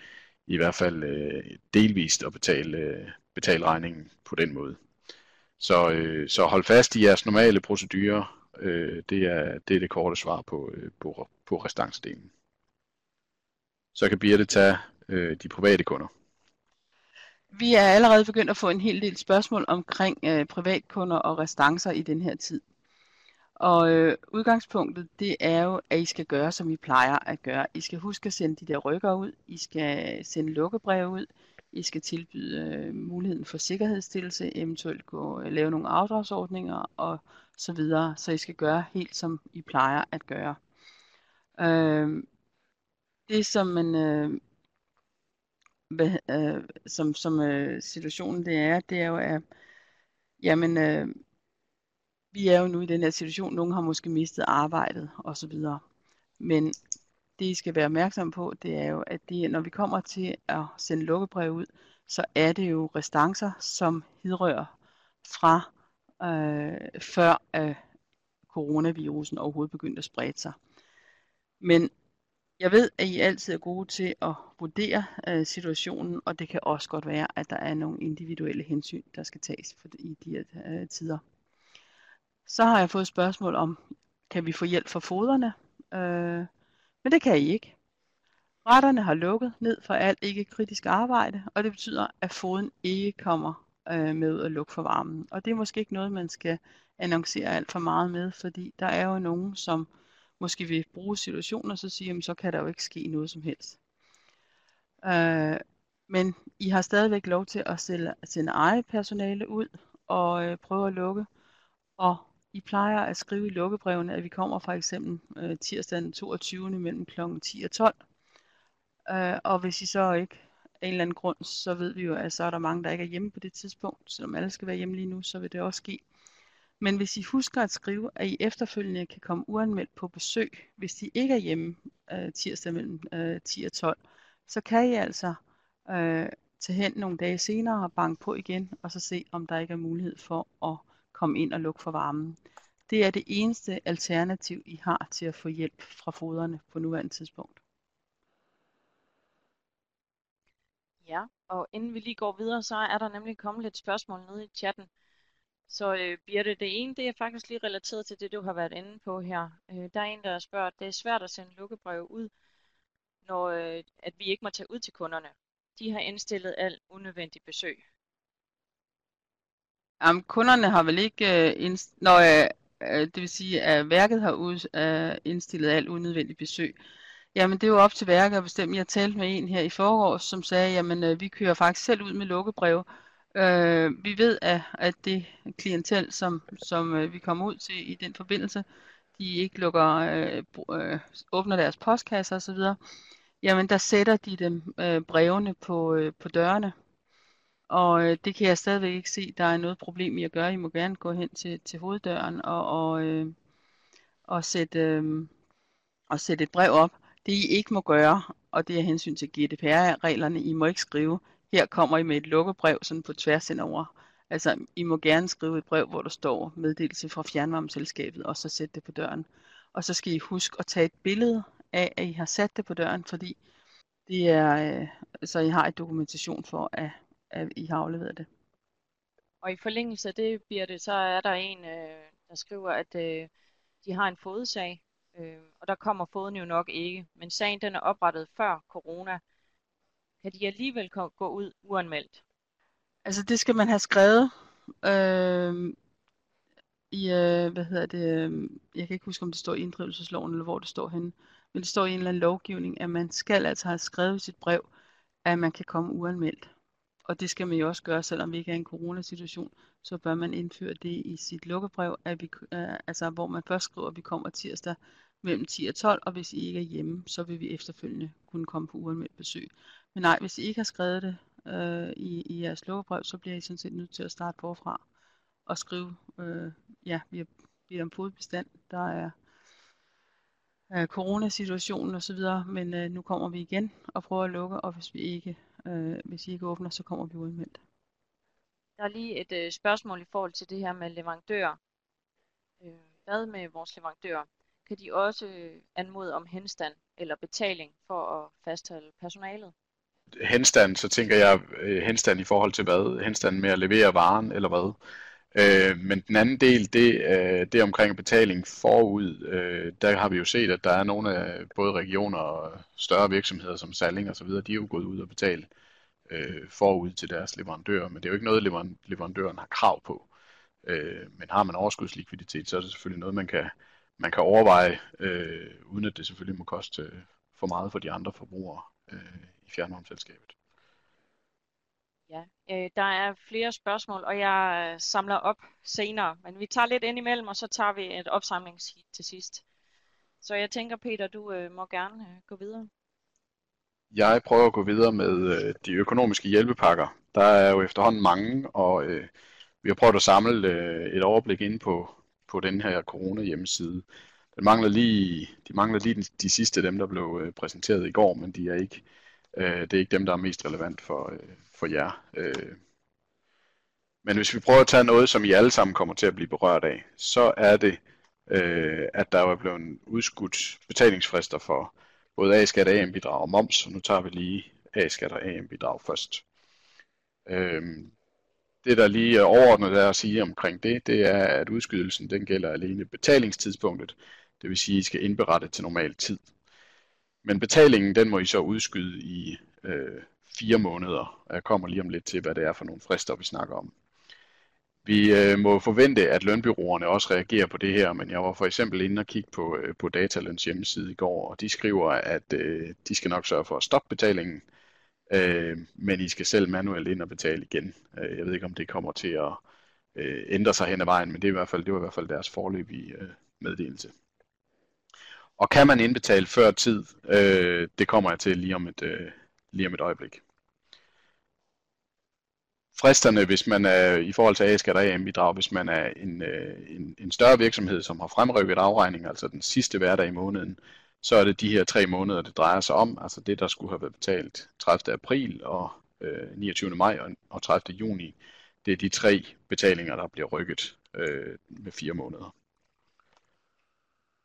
i hvert fald øh, delvist at betale, øh, betale regningen på den måde. Så, øh, så hold fast i jeres normale procedurer, øh, det, er, det er det korte svar på, øh, på, på restancedelen. Så kan Birte tage øh, de private kunder. Vi er allerede begyndt at få en hel del spørgsmål omkring øh, privatkunder og restancer i den her tid. Og øh, udgangspunktet, det er jo, at I skal gøre, som I plejer at gøre. I skal huske at sende de der rykker ud. I skal sende lukkebreve ud. I skal tilbyde øh, muligheden for sikkerhedsstillelse, eventuelt gå øh, lave nogle afdragsordninger og så videre. Så I skal gøre helt, som I plejer at gøre. Øh, det, som man øh, hvad, øh, som, som øh, situationen det er, det er jo, at jamen, øh, vi er jo nu i den her situation, nogen har måske mistet arbejdet og så videre. Men det, I skal være opmærksom på, det er jo, at det, når vi kommer til at sende lukkebrev ud, så er det jo restancer, som hidrører fra øh, før øh, coronavirusen overhovedet begyndte at sprede sig. Men jeg ved, at I altid er gode til at vurdere øh, situationen, og det kan også godt være, at der er nogle individuelle hensyn, der skal tages for, i de her øh, tider. Så har jeg fået spørgsmål om, kan vi få hjælp fra foderne? Øh, men det kan I ikke. Retterne har lukket ned for alt ikke kritisk arbejde, og det betyder, at foden ikke kommer øh, med at lukke for varmen. Og det er måske ikke noget, man skal annoncere alt for meget med, fordi der er jo nogen, som måske vil bruge situationer, så siger, så kan der jo ikke ske noget som helst. Øh, men I har stadigvæk lov til at sælge, sende eget personale ud og øh, prøve at lukke. Og I plejer at skrive i lukkebrevene, at vi kommer for eksempel øh, tirsdag den 22. mellem kl. 10 og 12. Øh, og hvis I så ikke af en eller anden grund, så ved vi jo, at så er der mange, der ikke er hjemme på det tidspunkt. Selvom alle skal være hjemme lige nu, så vil det også ske. Men hvis I husker at skrive, at I efterfølgende kan komme uanmeldt på besøg, hvis de ikke er hjemme øh, tirsdag mellem øh, 10 og 12, så kan I altså øh, tage hen nogle dage senere og banke på igen, og så se, om der ikke er mulighed for at komme ind og lukke for varmen. Det er det eneste alternativ, I har til at få hjælp fra foderne på nuværende tidspunkt. Ja, og inden vi lige går videre, så er der nemlig kommet lidt spørgsmål nede i chatten. Så øh, Birte, det ene, det er faktisk lige relateret til det, du har været inde på her. Øh, der er en, der spørger, at det er svært at sende lukkebrev ud, når øh, at vi ikke må tage ud til kunderne. De har indstillet alt unødvendigt besøg. Jamen, kunderne har vel ikke, øh, indst- når, øh, øh, det vil sige, at værket har ud, øh, indstillet alt unødvendigt besøg. Jamen, det er jo op til værket at bestemme. Jeg talte med en her i forgårs, som sagde, jamen, øh, vi kører faktisk selv ud med lukkebrev. Øh, vi ved, at, at det klientel, som, som øh, vi kommer ud til i den forbindelse, de ikke lukker, øh, øh, åbner deres postkasser osv., jamen der sætter de dem øh, brevene på, øh, på dørene. Og øh, det kan jeg stadigvæk ikke se, der er noget problem i at gøre. I må gerne gå hen til, til hoveddøren og, og, øh, og, sætte, øh, og sætte et brev op. Det I ikke må gøre, og det er hensyn til GDPR-reglerne, I må ikke skrive, her kommer I med et lukkebrev sådan på tværs indover. Altså, I må gerne skrive et brev, hvor der står meddelelse fra fjernvarmeselskabet, og så sætte det på døren. Og så skal I huske at tage et billede af, at I har sat det på døren, fordi det er, øh, så I har et dokumentation for, at, at I har afleveret det. Og i forlængelse af det, Birte, så er der en, øh, der skriver, at øh, de har en fodsag, øh, og der kommer foden jo nok ikke, men sagen den er oprettet før corona. Kan de alligevel gå ud uanmeldt? Altså det skal man have skrevet øh, i, øh, hvad hedder det, øh, jeg kan ikke huske om det står i inddrivelsesloven eller hvor det står henne, men det står i en eller anden lovgivning, at man skal altså have skrevet sit brev, at man kan komme uanmeldt. Og det skal man jo også gøre, selvom vi ikke er i en coronasituation, så bør man indføre det i sit lukkebrev, at vi, øh, altså, hvor man først skriver, at vi kommer tirsdag mellem 10 og 12, og hvis I ikke er hjemme, så vil vi efterfølgende kunne komme på uanmeldt besøg. Men nej, hvis I ikke har skrevet det øh, i, i jeres lukkebrev, så bliver I sådan set nødt til at starte forfra og skrive, øh, ja, vi har bedt om fodbestand, der er øh, coronasituationen osv., men øh, nu kommer vi igen og prøver at lukke, og hvis vi ikke, øh, hvis I ikke åbner, så kommer vi udmeldt. Der er lige et øh, spørgsmål i forhold til det her med leverandører. Øh, hvad med vores leverandører? Kan de også øh, anmode om henstand eller betaling for at fastholde personalet? Henstand, så tænker jeg øh, henstand i forhold til hvad? Henstand med at levere varen eller hvad? Øh, men den anden del, det, øh, det omkring betaling forud, øh, der har vi jo set, at der er nogle af både regioner og større virksomheder som Salling og så videre, de er jo gået ud og betale øh, forud til deres leverandører, men det er jo ikke noget, leverandøren har krav på. Øh, men har man overskudslikviditet, så er det selvfølgelig noget, man kan, man kan overveje, øh, uden at det selvfølgelig må koste øh, for meget for de andre forbrugere øh, fjernvarmeselskabet. Ja, øh, der er flere spørgsmål, og jeg øh, samler op senere, men vi tager lidt ind imellem, og så tager vi et opsamling til sidst. Så jeg tænker, Peter, du øh, må gerne øh, gå videre. Jeg prøver at gå videre med øh, de økonomiske hjælpepakker. Der er jo efterhånden mange, og øh, vi har prøvet at samle øh, et overblik ind på, på den her corona-hjemmeside. Den mangler lige, de mangler lige de, de sidste dem, der blev øh, præsenteret i går, men de er ikke, øh, det er ikke dem, der er mest relevant for, øh, for jer. Øh. Men hvis vi prøver at tage noget, som I alle sammen kommer til at blive berørt af, så er det, øh, at der er blevet udskudt betalingsfrister for både A-skat, AM-bidrag og moms. Nu tager vi lige A-skat og AM-bidrag først. Øh, det, der lige er overordnet er at sige omkring det, det er, at udskydelsen den gælder alene betalingstidspunktet. Det vil sige, at I skal indberette til normal tid. Men betalingen, den må I så udskyde i øh, fire måneder. Og jeg kommer lige om lidt til, hvad det er for nogle frister, vi snakker om. Vi øh, må forvente, at lønbyråerne også reagerer på det her, men jeg var for eksempel inde og kigge på, øh, på Dataløns hjemmeside i går, og de skriver, at øh, de skal nok sørge for at stoppe betalingen, øh, men I skal selv manuelt ind og betale igen. Øh, jeg ved ikke, om det kommer til at øh, ændre sig hen ad vejen, men det, er i hvert fald, det var i hvert fald deres forløbige øh, meddelelse. Og kan man indbetale før tid? Øh, det kommer jeg til lige om et, øh, lige om et øjeblik. Fristerne, hvis man er i forhold til A-skat og AM-bidrag, hvis man er en, øh, en, en større virksomhed, som har fremrykket afregning, altså den sidste hverdag i måneden, så er det de her tre måneder, det drejer sig om, altså det, der skulle have været betalt 30. april og øh, 29. maj og, og 30. juni. Det er de tre betalinger, der bliver rykket øh, med fire måneder.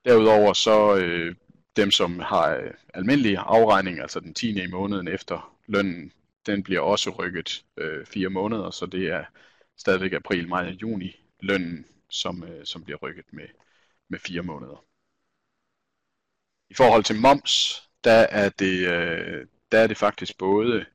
Derudover så øh, dem, som har øh, almindelig afregning, altså den 10. i måneden efter lønnen, den bliver også rykket øh, fire måneder, så det er stadigvæk april, maj og juni, lønnen, som, øh, som bliver rykket med, med fire måneder. I forhold til moms, der er det, øh, der er det faktisk både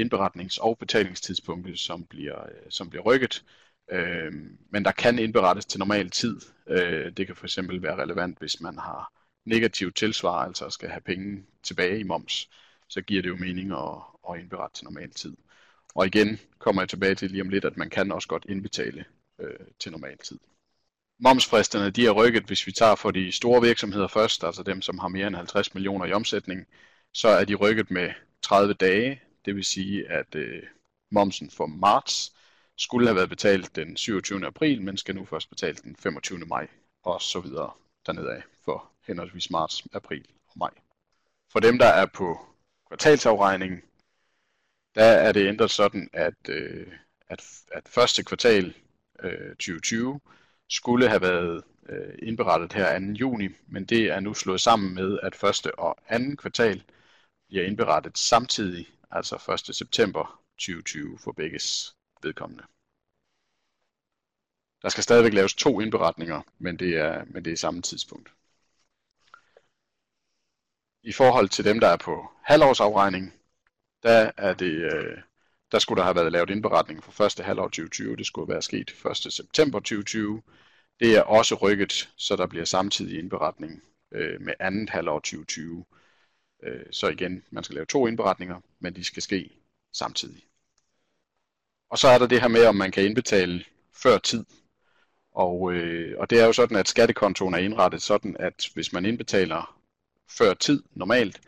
indberetnings- og betalingstidspunktet, som bliver, øh, som bliver rykket. Øh, men der kan indberettes til normal tid. Øh, det kan for eksempel være relevant, hvis man har negativ tilsvar, altså skal have penge tilbage i moms, så giver det jo mening at, at indberette til normal tid. Og igen kommer jeg tilbage til lige om lidt, at man kan også godt indbetale øh, til normal tid. Momsfristerne de er rykket, hvis vi tager for de store virksomheder først, altså dem, som har mere end 50 millioner i omsætning, så er de rykket med 30 dage. Det vil sige, at øh, momsen for marts skulle have været betalt den 27. april, men skal nu først betale den 25. maj og så videre dernede af for henholdsvis marts, april og maj. For dem, der er på kvartalsafregningen, der er det ændret sådan, at, øh, at, at første kvartal øh, 2020 skulle have været øh, indberettet her 2. juni, men det er nu slået sammen med, at første og anden kvartal bliver indberettet samtidig, altså 1. september 2020 for begges vedkommende. Der skal stadigvæk laves to indberetninger, men det er, men det er samme tidspunkt. I forhold til dem, der er på halvårsafregning, der, er det, øh, der skulle der have været lavet indberetning for første halvår 2020. Det skulle være sket 1. september 2020. Det er også rykket, så der bliver samtidig indberetning øh, med andet halvår 2020. Øh, så igen, man skal lave to indberetninger, men de skal ske samtidig. Og så er der det her med, om man kan indbetale før tid. Og, øh, og det er jo sådan, at skattekontoen er indrettet sådan, at hvis man indbetaler før tid normalt,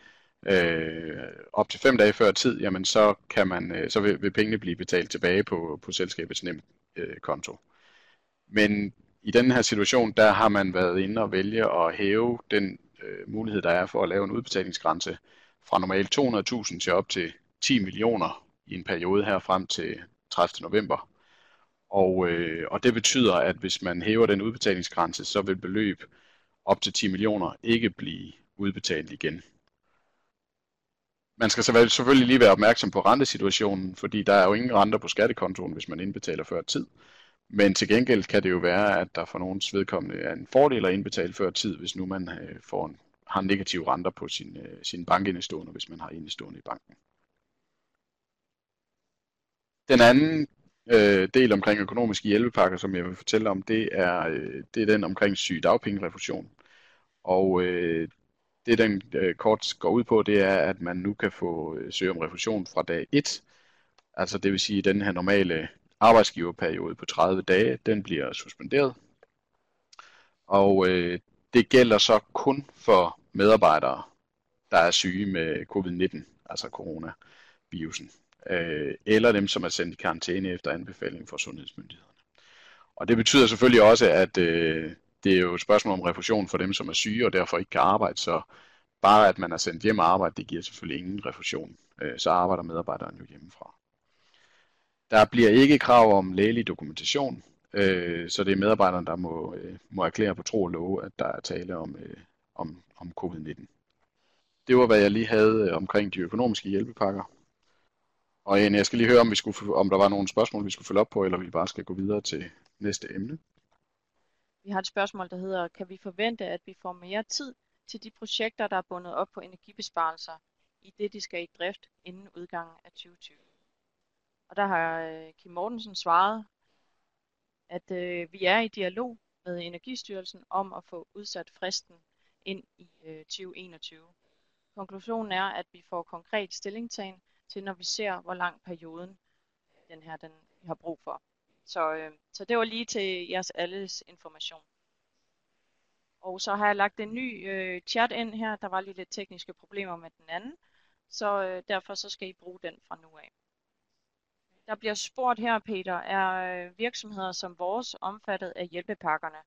øh, op til fem dage før tid, jamen så, kan man, øh, så vil, vil pengene blive betalt tilbage på, på selskabets nem øh, konto. Men i den her situation, der har man været inde og vælge at hæve den øh, mulighed, der er for at lave en udbetalingsgrænse fra normalt 200.000 til op til 10 millioner i en periode her frem til 30. november. Og, øh, og det betyder, at hvis man hæver den udbetalingsgrænse, så vil beløb op til 10 millioner ikke blive udbetalt igen. Man skal selvfølgelig lige være opmærksom på rentesituationen, fordi der er jo ingen renter på skattekontoen, hvis man indbetaler før tid. Men til gengæld kan det jo være, at der for nogens vedkommende er en fordel at indbetale før tid, hvis nu man øh, får en, har negative renter på sin, øh, sin bankindestående, hvis man har indestående i banken. Den anden øh, del omkring økonomiske hjælpepakker, som jeg vil fortælle om, det er, øh, det er den omkring sygedagpengerefusion. Og øh, det den øh, kort går ud på, det er, at man nu kan få øh, søge om refusion fra dag 1. Altså det vil sige, at den her normale arbejdsgiverperiode på 30 dage, den bliver suspenderet. Og øh, det gælder så kun for medarbejdere, der er syge med covid-19, altså coronavirusen, øh, eller dem, som er sendt i karantæne efter anbefaling fra sundhedsmyndighederne. Og det betyder selvfølgelig også, at øh, det er jo et spørgsmål om refusion for dem, som er syge og derfor ikke kan arbejde, så bare at man er sendt hjem og arbejde, det giver selvfølgelig ingen refusion. Øh, så arbejder medarbejderen jo hjemmefra. Der bliver ikke krav om lægelig dokumentation, øh, så det er medarbejderen, der må, øh, må erklære på tro og love, at der er tale om, øh, om, om covid-19. Det var, hvad jeg lige havde øh, omkring de økonomiske hjælpepakker. Og jeg skal lige høre, om, vi skulle, om der var nogle spørgsmål, vi skulle følge op på, eller vi bare skal gå videre til næste emne. Vi har et spørgsmål, der hedder, kan vi forvente, at vi får mere tid til de projekter, der er bundet op på energibesparelser, i det de skal i drift inden udgangen af 2020? Og der har øh, Kim Mortensen svaret, at øh, vi er i dialog med Energistyrelsen om at få udsat fristen ind i øh, 2021. Konklusionen er, at vi får konkret stillingtagen til, når vi ser, hvor lang perioden øh, den her den, har brug for. Så, øh, så det var lige til jeres alles information. Og så har jeg lagt en ny øh, chat ind her. Der var lige lidt tekniske problemer med den anden. Så øh, derfor så skal I bruge den fra nu af. Der bliver spurgt her, Peter, er øh, virksomheder som vores omfattet af hjælpepakkerne?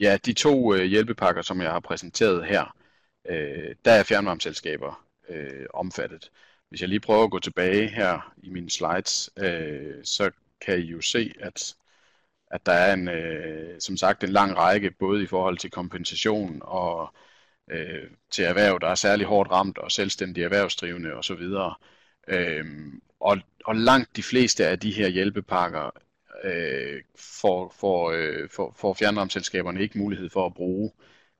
Ja, de to øh, hjælpepakker, som jeg har præsenteret her, øh, der er fjernvarmeselskaber øh, omfattet. Hvis jeg lige prøver at gå tilbage her i mine slides, øh, så kan I jo se, at, at der er en, øh, som sagt en lang række, både i forhold til kompensation og øh, til erhverv, der er særlig hårdt ramt, og selvstændige erhvervsdrivende osv. Øh, og, og langt de fleste af de her hjælpepakker øh, får, får, øh, får, får fjernvarmeselskaberne ikke mulighed for at bruge,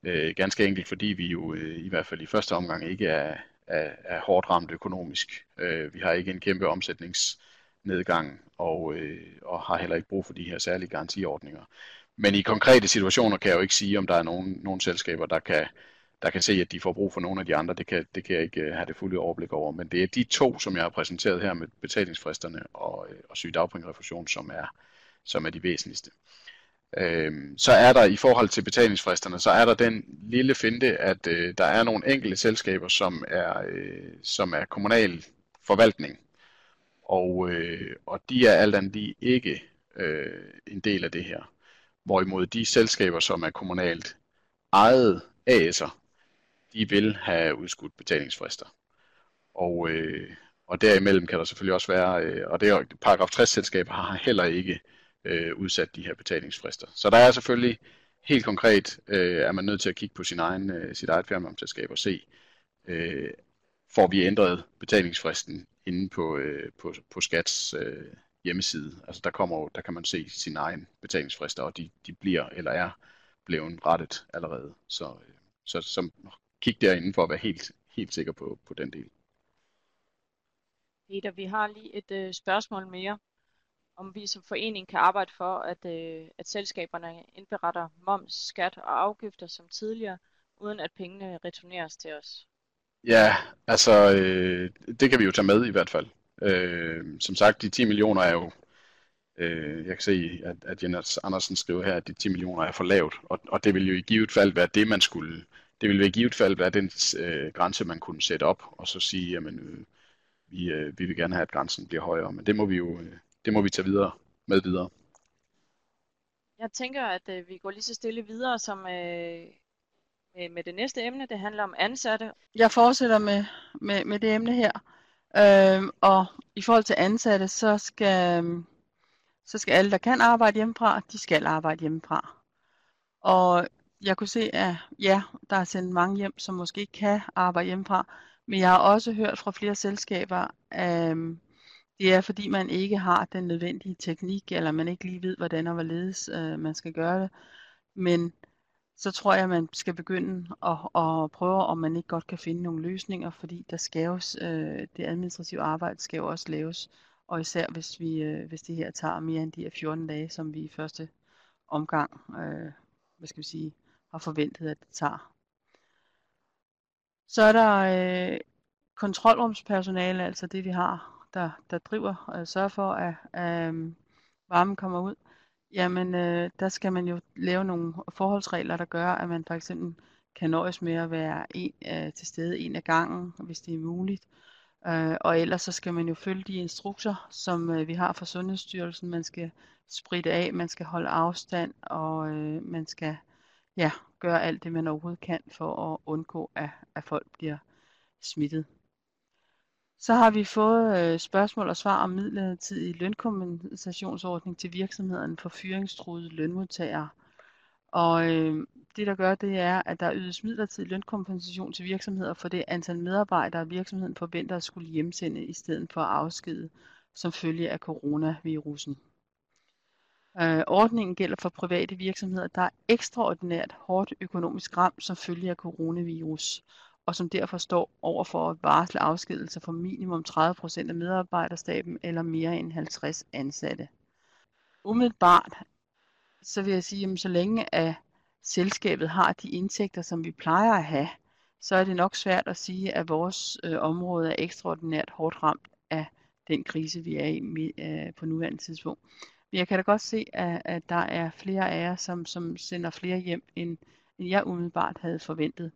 øh, ganske enkelt fordi vi jo øh, i hvert fald i første omgang ikke er, er, er hårdt ramt økonomisk. Øh, vi har ikke en kæmpe omsætningsnedgang og, øh, og har heller ikke brug for de her særlige garantiordninger. Men i konkrete situationer kan jeg jo ikke sige, om der er nogen, nogen selskaber, der kan, der kan se, at de får brug for nogle af de andre. Det kan, det kan jeg ikke øh, have det fulde overblik over. Men det er de to, som jeg har præsenteret her med betalingsfristerne og, øh, og sygedagpengerefusion, som er, som er de væsentligste. Øhm, så er der i forhold til betalingsfristerne, så er der den lille finte, at øh, der er nogle enkelte selskaber, som er, øh, som er kommunal forvaltning. Og, øh, og de er alt andet lige ikke øh, en del af det her. Hvorimod de selskaber, som er kommunalt ejet AS'er, de vil have udskudt betalingsfrister. Og, øh, og derimellem kan der selvfølgelig også være, øh, og det er paragraf 60 selskaber har heller ikke øh, udsat de her betalingsfrister. Så der er selvfølgelig helt konkret, øh, er man nødt til at kigge på sin egen, øh, sit eget fjernvarmeselskab og se, øh, får vi ændret betalingsfristen inde på, øh, på, på Skats øh, hjemmeside. Altså der, kommer, der kan man se sin egen betalingsfrister, og de, de bliver eller er blevet rettet allerede. Så, øh, så, så kig derinde for at være helt, helt sikker på, på den del. Peter, vi har lige et øh, spørgsmål mere om vi som forening kan arbejde for, at, øh, at selskaberne indberetter moms, skat og afgifter som tidligere, uden at pengene returneres til os. Ja, altså øh, det kan vi jo tage med i hvert fald. Øh, som sagt, de 10 millioner er jo, øh, jeg kan se, at, at Jens Andersen skriver her, at de 10 millioner er for lavt, og, og det vil jo i givet fald være det, man skulle, det vil i givet fald være den øh, grænse, man kunne sætte op, og så sige, jamen, øh, vi, øh, vi vil gerne have, at grænsen bliver højere, men det må vi jo, øh, det må vi tage videre med videre. Jeg tænker, at øh, vi går lige så stille videre som øh, med, med det næste emne. Det handler om ansatte. Jeg fortsætter med, med, med det emne her. Øhm, og i forhold til ansatte, så skal, så skal alle, der kan arbejde hjemmefra, de skal arbejde hjemmefra. Og jeg kunne se, at ja, der er sendt mange hjem, som måske ikke kan arbejde hjemmefra. Men jeg har også hørt fra flere selskaber, at det er fordi man ikke har den nødvendige teknik, eller man ikke lige ved, hvordan og hvorledes øh, man skal gøre det. Men så tror jeg, man skal begynde at, at prøve, om man ikke godt kan finde nogle løsninger, fordi der skal jo, øh, det administrative arbejde skal jo også laves, og især hvis, vi, øh, hvis det her tager mere end de her 14 dage, som vi i første omgang øh, hvad skal vi sige, har forventet, at det tager. Så er der øh, kontrolrumspersonale, altså det vi har der, der driver og sørger for, at, at øh, varmen kommer ud, jamen øh, der skal man jo lave nogle forholdsregler, der gør, at man for eksempel kan nøjes med at være en, øh, til stede en af gangen, hvis det er muligt. Øh, og ellers så skal man jo følge de instrukser, som øh, vi har fra Sundhedsstyrelsen. Man skal spritte af, man skal holde afstand, og øh, man skal ja, gøre alt det, man overhovedet kan for at undgå, at, at folk bliver smittet. Så har vi fået øh, spørgsmål og svar om midlertidig lønkompensationsordning til virksomhederne for fyringstruede lønmodtagere. Og øh, det der gør, det er, at der ydes midlertidig lønkompensation til virksomheder for det antal medarbejdere, virksomheden forventer at skulle hjemsende i stedet for at afskede som følge af coronavirusen. Øh, ordningen gælder for private virksomheder, der er ekstraordinært hårdt økonomisk ramt som følge af coronavirus, og som derfor står over for at varsle afskedelse for minimum 30% af medarbejderstaben eller mere end 50 ansatte. Umiddelbart så vil jeg sige, at så længe at selskabet har de indtægter, som vi plejer at have, så er det nok svært at sige, at vores øh, område er ekstraordinært hårdt ramt af den krise, vi er i øh, på nuværende tidspunkt. Men jeg kan da godt se, at, at der er flere af jer, som, som sender flere hjem, end, end jeg umiddelbart havde forventet.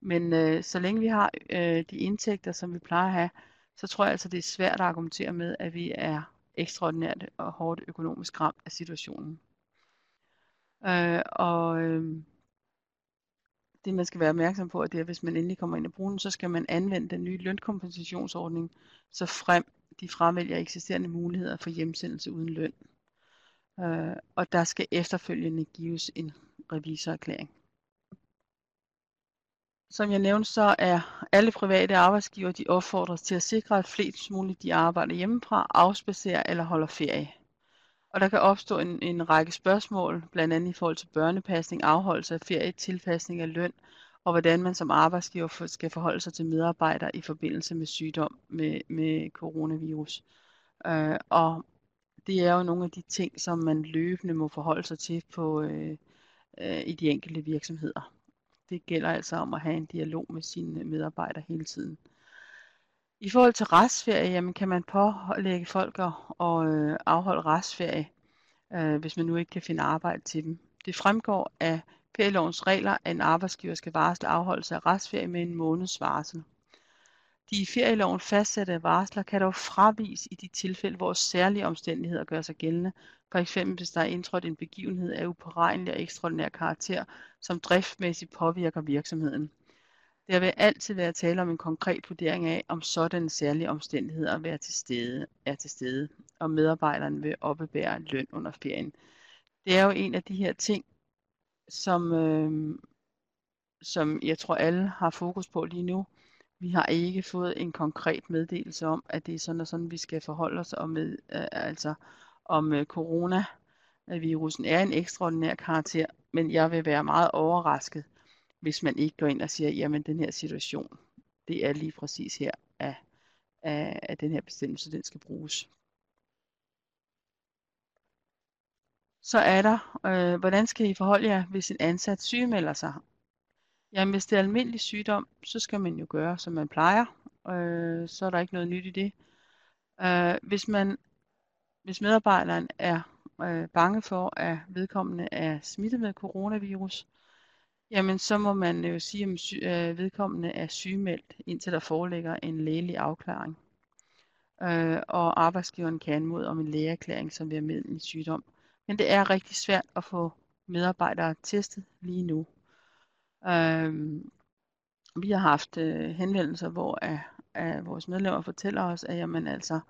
Men øh, så længe vi har øh, de indtægter, som vi plejer at have, så tror jeg altså, det er svært at argumentere med, at vi er ekstraordinært og hårdt økonomisk ramt af situationen. Øh, og øh, det man skal være opmærksom på, at det er, at hvis man endelig kommer ind i brugen, så skal man anvende den nye lønkompensationsordning, så frem de fremvælger eksisterende muligheder for hjemsendelse uden løn. Øh, og der skal efterfølgende gives en revisorerklæring. Som jeg nævnte, så er alle private arbejdsgiver de opfordres til at sikre, at flest muligt de arbejder hjemmefra, afspacerer eller holder ferie. Og der kan opstå en, en række spørgsmål, blandt andet i forhold til børnepasning, afholdelse af ferie, tilpasning af løn, og hvordan man som arbejdsgiver skal forholde sig til medarbejdere i forbindelse med sygdom med, med coronavirus. Øh, og det er jo nogle af de ting, som man løbende må forholde sig til på, øh, øh, i de enkelte virksomheder. Det gælder altså om at have en dialog med sine medarbejdere hele tiden. I forhold til restferie, jamen kan man pålægge folk at, at øh, afholde restferie, øh, hvis man nu ikke kan finde arbejde til dem. Det fremgår af ferielovens regler, at en arbejdsgiver skal varsle afholdelse af restferie med en måneds varsel. De i ferieloven fastsatte varsler kan dog fravis i de tilfælde, hvor særlige omstændigheder gør sig gældende, for eksempel hvis der er indtrådt en begivenhed af uberegnelig og ekstraordinær karakter, som driftsmæssigt påvirker virksomheden. Der vil altid være tale om en konkret vurdering af, om sådanne særlige omstændigheder er til stede, er til stede, og medarbejderen vil oppebære løn under ferien. Det er jo en af de her ting, som, øh, som jeg tror alle har fokus på lige nu. Vi har ikke fået en konkret meddelelse om, at det er sådan og sådan, vi skal forholde os om, med, øh, altså om øh, coronavirusen øh, er en ekstraordinær karakter, men jeg vil være meget overrasket, hvis man ikke går ind og siger, jamen den her situation, det er lige præcis her, at, at, at den her bestemmelse, den skal bruges. Så er der, øh, hvordan skal I forholde jer, hvis en ansat sygemelder sig? Jamen, hvis det er almindelig sygdom, så skal man jo gøre, som man plejer. Øh, så er der ikke noget nyt i det. Øh, hvis, man, hvis medarbejderen er øh, bange for, at vedkommende er smittet med coronavirus, jamen så må man jo sige, at øh, vedkommende er sygemeldt, indtil der foreligger en lægelig afklaring. Øh, og arbejdsgiveren kan anmode om en lægeerklæring, som vil have i sygdom. Men det er rigtig svært at få medarbejdere testet lige nu. Øh, vi har haft øh, henvendelser, hvor øh, at, at vores medlemmer fortæller os, at jamen, altså,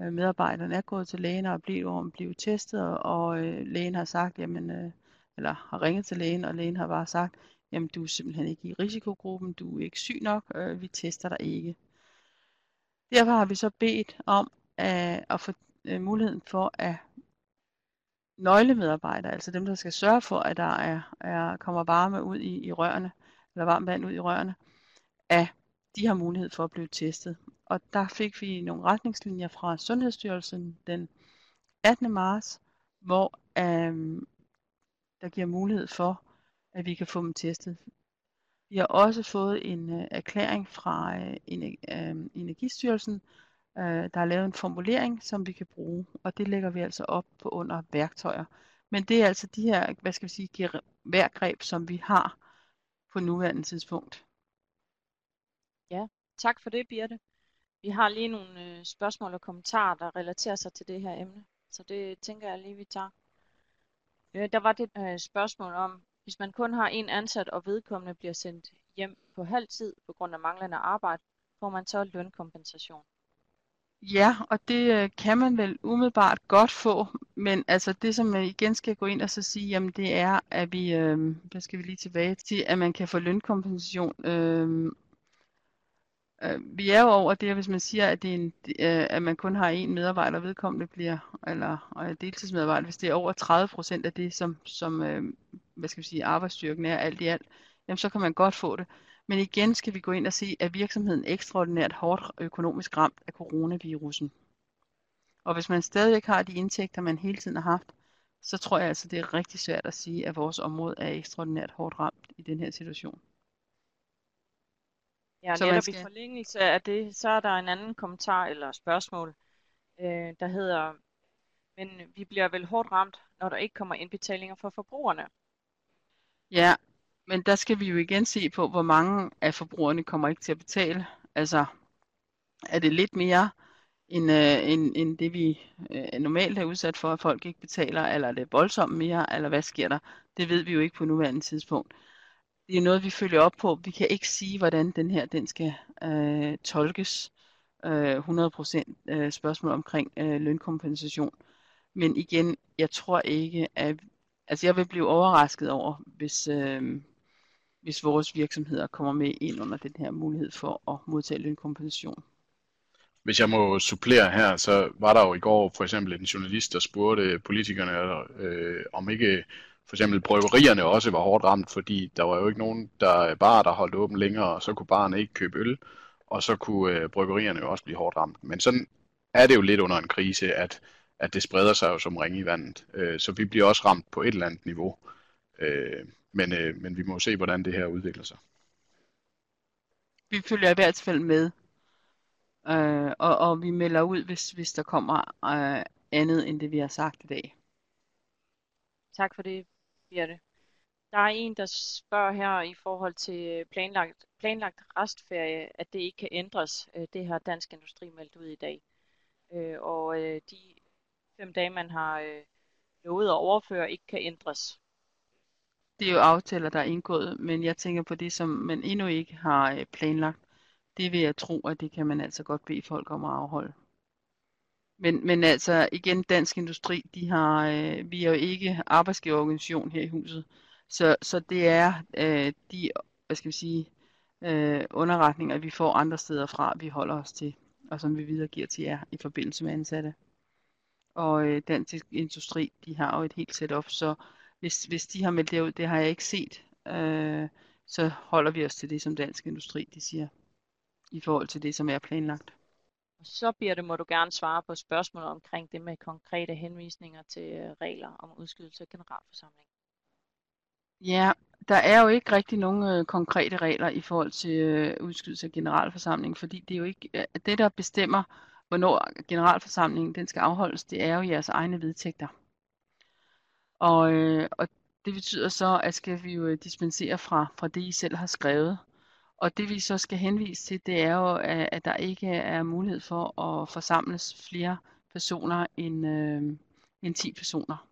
øh, medarbejderne er gået til lægen og blevet, blevet testet, og, og øh, lægen har sagt, jamen, øh, eller har ringet til lægen, og lægen har bare sagt, jamen du er simpelthen ikke i risikogruppen, du er ikke syg nok, øh, vi tester dig ikke. Derfor har vi så bedt om at, at få øh, muligheden for at nøglemedarbejdere, altså dem, der skal sørge for, at der er, er kommer varme ud i, i rørene, eller varmt vand ud i rørene, at de har mulighed for at blive testet. Og der fik vi nogle retningslinjer fra Sundhedsstyrelsen den 18. marts, hvor øhm, der giver mulighed for, at vi kan få dem testet. Vi har også fået en øh, erklæring fra øh, øh, Energistyrelsen, Øh, der er lavet en formulering, som vi kan bruge, og det lægger vi altså op på under værktøjer. Men det er altså de her, hvad skal vi sige, værgreb, som vi har på nuværende tidspunkt. Ja, tak for det, Birte. Vi har lige nogle øh, spørgsmål og kommentarer, der relaterer sig til det her emne. Så det tænker jeg lige, vi tager. Øh, der var det øh, spørgsmål om, hvis man kun har en ansat, og vedkommende bliver sendt hjem på halv tid på grund af manglende arbejde, får man så lønkompensation. Ja, og det øh, kan man vel umiddelbart godt få, men altså det, som man igen skal gå ind og så sige, jamen det er, at vi, øh, der skal vi lige tilbage til, at man kan få lønkompensation. Øh, øh, vi er jo over det, hvis man siger, at, det er en, øh, at man kun har én medarbejder, vedkommende bliver, eller øh, deltidsmedarbejder, hvis det er over 30 procent af det, som, som øh, hvad skal vi sige, arbejdsstyrken er alt i alt, jamen så kan man godt få det. Men igen skal vi gå ind og se, at virksomheden ekstraordinært hårdt økonomisk ramt af coronavirusen. Og hvis man stadigvæk har de indtægter, man hele tiden har haft, så tror jeg altså, det er rigtig svært at sige, at vores område er ekstraordinært hårdt ramt i den her situation. Ja, så netop skal... i forlængelse af det, så er der en anden kommentar eller spørgsmål, øh, der hedder, men vi bliver vel hårdt ramt, når der ikke kommer indbetalinger fra forbrugerne. Ja, men der skal vi jo igen se på, hvor mange af forbrugerne kommer ikke til at betale. Altså, er det lidt mere end, øh, end, end det, vi øh, normalt er udsat for, at folk ikke betaler, eller er det voldsomt mere, eller hvad sker der? Det ved vi jo ikke på nuværende tidspunkt. Det er noget, vi følger op på. Vi kan ikke sige, hvordan den her den skal øh, tolkes. Øh, 100% øh, spørgsmål omkring øh, lønkompensation. Men igen, jeg tror ikke, at altså jeg vil blive overrasket over, hvis, øh, hvis vores virksomheder kommer med ind under den her mulighed for at modtage lønkompensation. hvis jeg må supplere her, så var der jo i går for eksempel en journalist, der spurgte politikerne, øh, om ikke for eksempel bryggerierne også var hårdt ramt, fordi der var jo ikke nogen, der bar, der holdt åben længere, og så kunne barerne ikke købe øl, og så kunne øh, bryggerierne jo også blive hårdt ramt. Men sådan er det jo lidt under en krise, at, at det spreder sig jo som ring i vandet. Øh, så vi bliver også ramt på et eller andet niveau. Øh, men, øh, men vi må se, hvordan det her udvikler sig. Vi følger i hvert fald med, øh, og, og vi melder ud, hvis, hvis der kommer øh, andet end det, vi har sagt i dag. Tak for det, Birte. Der er en, der spørger her i forhold til planlagt, planlagt restferie, at det ikke kan ændres. Øh, det har Dansk Industri meldt ud i dag. Øh, og øh, de fem dage, man har lovet at overføre, ikke kan ændres. Det er jo aftaler, der er indgået, men jeg tænker på det, som man endnu ikke har øh, planlagt. Det vil jeg tro, at det kan man altså godt bede folk om at afholde. Men, men altså igen, Dansk Industri, de har, øh, vi er jo ikke arbejdsgiverorganisation her i huset, så, så det er øh, de, hvad skal vi sige, øh, underretninger, vi får andre steder fra, vi holder os til, og som vi videregiver til jer i forbindelse med ansatte. Og øh, Dansk Industri, de har jo et helt setup, så hvis, hvis de har meldt det ud, det har jeg ikke set, øh, så holder vi os til det, som Dansk Industri de siger, i forhold til det, som er planlagt. Så det, må du gerne svare på spørgsmål omkring det med konkrete henvisninger til øh, regler om udskydelse af generalforsamling. Ja, der er jo ikke rigtig nogen øh, konkrete regler i forhold til øh, udskydelse af generalforsamling, fordi det er jo ikke øh, det, der bestemmer, hvornår generalforsamlingen den skal afholdes, det er jo jeres egne vedtægter. Og, øh, og det betyder så, at skal vi jo øh, dispensere fra, fra det, I selv har skrevet. Og det vi så skal henvise til, det er jo, at der ikke er mulighed for at forsamles flere personer end, øh, end 10 personer.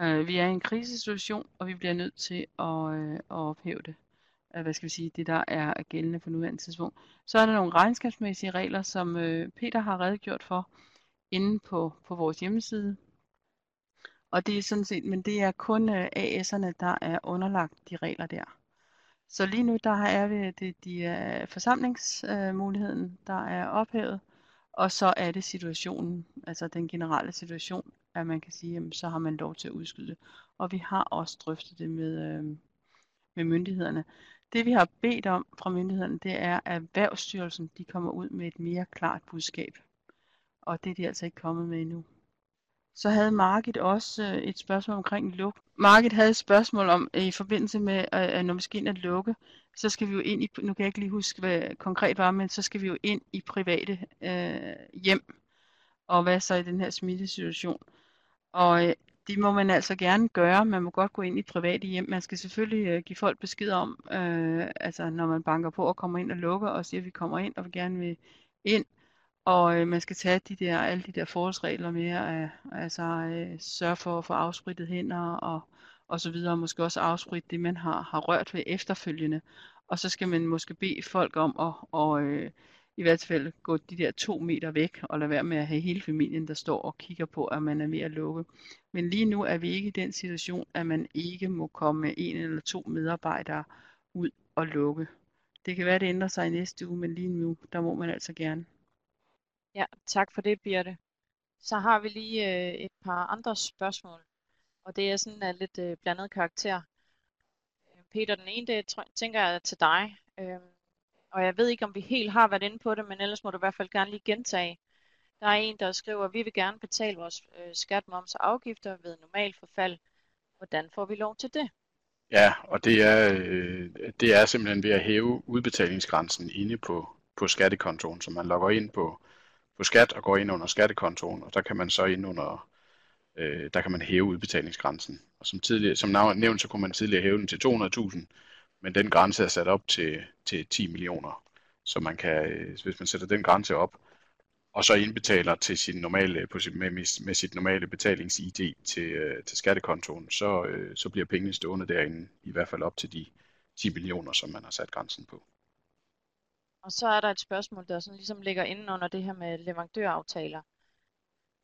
Øh, vi er i en krisesituation, og vi bliver nødt til at, øh, at ophæve det. Øh, hvad skal vi sige, det der er gældende på nuværende tidspunkt. Så er der nogle regnskabsmæssige regler, som øh, Peter har redegjort for inde på, på vores hjemmeside. Og det er sådan set, men det er kun øh, AS'erne, der er underlagt de regler der. Så lige nu der er vi det de er forsamlingsmuligheden, der er ophævet, og så er det situationen, altså den generelle situation, at man kan sige, jamen, så har man lov til at udskyde det. Og vi har også drøftet det med, øh, med myndighederne. Det vi har bedt om fra myndighederne, det er, at Erhvervsstyrelsen de kommer ud med et mere klart budskab. Og det er de altså ikke kommet med endnu. Så havde Margit også øh, et spørgsmål omkring luk. Margit havde et spørgsmål om, øh, i forbindelse med, at når vi skal ind at lukke, så skal vi jo ind i, nu kan jeg ikke lige huske, hvad konkret var, men så skal vi jo ind i private øh, hjem. Og hvad så i den her smittesituation? Og øh, det må man altså gerne gøre. Man må godt gå ind i private hjem. Man skal selvfølgelig øh, give folk besked om, øh, altså når man banker på og kommer ind og lukker og siger, at vi kommer ind og vi gerne vil ind, og øh, man skal tage de der, alle de der forholdsregler med, at altså, øh, sørge for at få afsprittet hænder og, og så videre, og måske også afspritte det, man har, har rørt ved efterfølgende. Og så skal man måske bede folk om at og, øh, i hvert fald gå de der to meter væk og lade være med at have hele familien, der står og kigger på, at man er ved at lukke. Men lige nu er vi ikke i den situation, at man ikke må komme med en eller to medarbejdere ud og lukke. Det kan være, at det ændrer sig i næste uge, men lige nu, der må man altså gerne. Ja, tak for det, Birte. Så har vi lige øh, et par andre spørgsmål, og det er sådan en lidt øh, blandet karakter. Øh, Peter, den ene, det tænker jeg er til dig. Øh, og jeg ved ikke, om vi helt har været inde på det, men ellers må du i hvert fald gerne lige gentage. Der er en, der skriver, at vi vil gerne betale vores øh, skat, moms og afgifter ved normal forfald. Hvordan får vi lov til det? Ja, og det er, øh, det er simpelthen ved at hæve udbetalingsgrænsen inde på, på skattekontoen, så man logger ind på på skat og går ind under skattekontoen, og der kan man så ind under, øh, der kan man hæve udbetalingsgrænsen. Og som, tidligere, som nævnt, så kunne man tidligere hæve den til 200.000, men den grænse er sat op til, til 10 millioner. Så man kan, øh, hvis man sætter den grænse op, og så indbetaler til sin normale, på sit, med, med sit normale betalings-ID til, øh, til skattekontoen, så, øh, så bliver pengene stående derinde, i hvert fald op til de 10 millioner, som man har sat grænsen på. Og så er der et spørgsmål, der sådan ligesom ligger inde under det her med leverandøraftaler.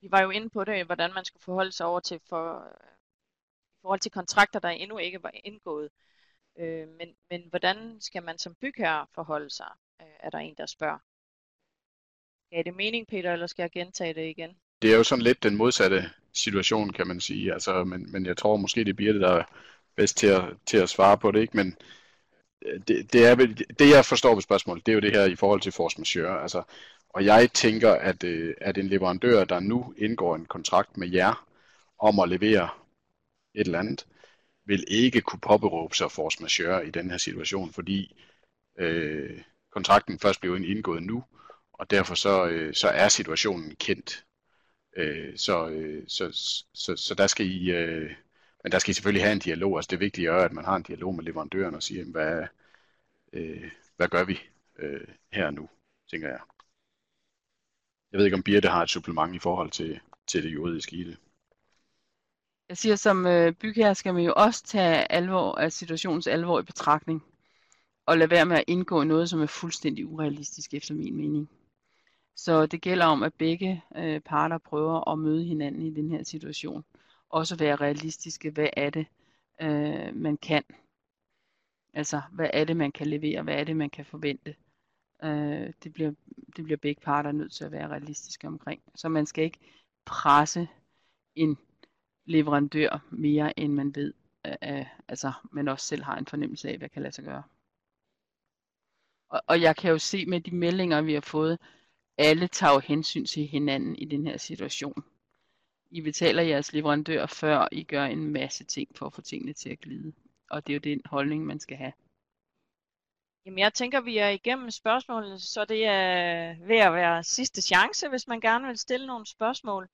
Vi var jo inde på det, hvordan man skulle forholde sig over til for, i forhold til kontrakter, der endnu ikke var indgået. Øh, men, men hvordan skal man som bygherre forholde sig, øh, er der en, der spørger. Gav det mening, Peter, eller skal jeg gentage det igen? Det er jo sådan lidt den modsatte situation, kan man sige. Altså, men, men jeg tror måske, det er Birte, der er bedst til at, til at svare på det. Ikke? Men det, det, er, det, jeg forstår ved spørgsmålet, det er jo det her i forhold til force majeure. Altså, og jeg tænker, at, øh, at en leverandør, der nu indgår en kontrakt med jer om at levere et eller andet, vil ikke kunne påberåbe sig force majeure i den her situation, fordi øh, kontrakten først blev indgået nu, og derfor så, øh, så er situationen kendt. Øh, så, øh, så, så, så der skal I, øh, men der skal I selvfølgelig have en dialog. Altså det vigtige er, at man har en dialog med leverandøren og siger, hvad, øh, hvad gør vi øh, her nu, tænker jeg. Jeg ved ikke, om Birte har et supplement i forhold til, til det juridiske i det. Jeg siger, som øh, bygherre skal man jo også tage alvor af situationens alvor i betragtning. Og lade være med at indgå i noget, som er fuldstændig urealistisk efter min mening. Så det gælder om, at begge øh, parter prøver at møde hinanden i den her situation. Også være realistiske. Hvad er det, øh, man kan? Altså, hvad er det, man kan levere? Hvad er det, man kan forvente? Øh, det, bliver, det bliver begge parter nødt til at være realistiske omkring. Så man skal ikke presse en leverandør mere, end man ved, øh, øh altså man også selv har en fornemmelse af, hvad kan lade sig gøre. Og, og jeg kan jo se med de meldinger, vi har fået, alle tager jo hensyn til hinanden i den her situation. I betaler jeres leverandør før I gør en masse ting for at få tingene til at glide. Og det er jo den holdning, man skal have. Jamen jeg tænker, vi er igennem spørgsmålene, så det er ved at være sidste chance, hvis man gerne vil stille nogle spørgsmål.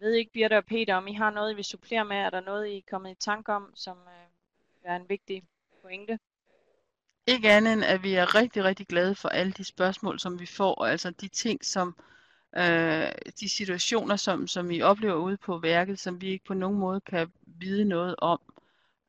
Jeg ved ikke, Birte og Peter, om I har noget, I vil supplere med. Er der noget, I er kommet i tanke om, som øh, er en vigtig pointe? Ikke andet end, at vi er rigtig, rigtig glade for alle de spørgsmål, som vi får, og altså de ting, som øh, de situationer, som, som I oplever ude på værket, som vi ikke på nogen måde kan vide noget om.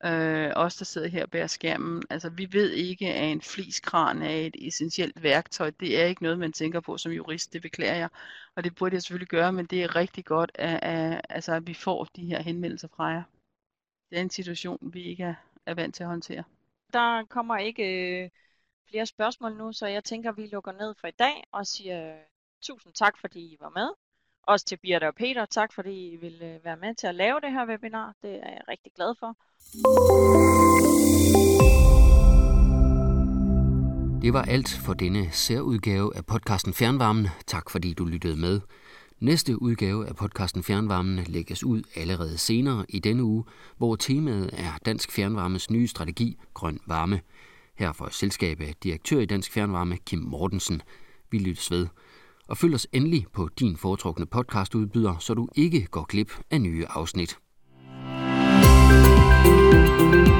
Øh, os, der sidder her bag skærmen, altså vi ved ikke, at en fliskran er et essentielt værktøj. Det er ikke noget, man tænker på som jurist, det beklager jeg. Og det burde jeg selvfølgelig gøre, men det er rigtig godt, at, at, altså, at vi får de her henvendelser fra jer. Det er en situation, vi ikke er, er vant til at håndtere. Der kommer ikke øh, flere spørgsmål nu, så jeg tænker, at vi lukker ned for i dag og siger tusind tak, fordi I var med. Også til Birte og Peter, tak fordi I ville øh, være med til at lave det her webinar. Det er jeg rigtig glad for. Det var alt for denne særudgave af podcasten Fjernvarmen. Tak fordi du lyttede med. Næste udgave af podcasten Fjernvarmen lægges ud allerede senere i denne uge, hvor temaet er Dansk Fjernvarmes nye strategi Grøn Varme. Her får selskabet direktør i Dansk Fjernvarme Kim Mortensen. Vi lyttes ved. Og følg os endelig på din foretrukne podcastudbyder, så du ikke går glip af nye afsnit. thank you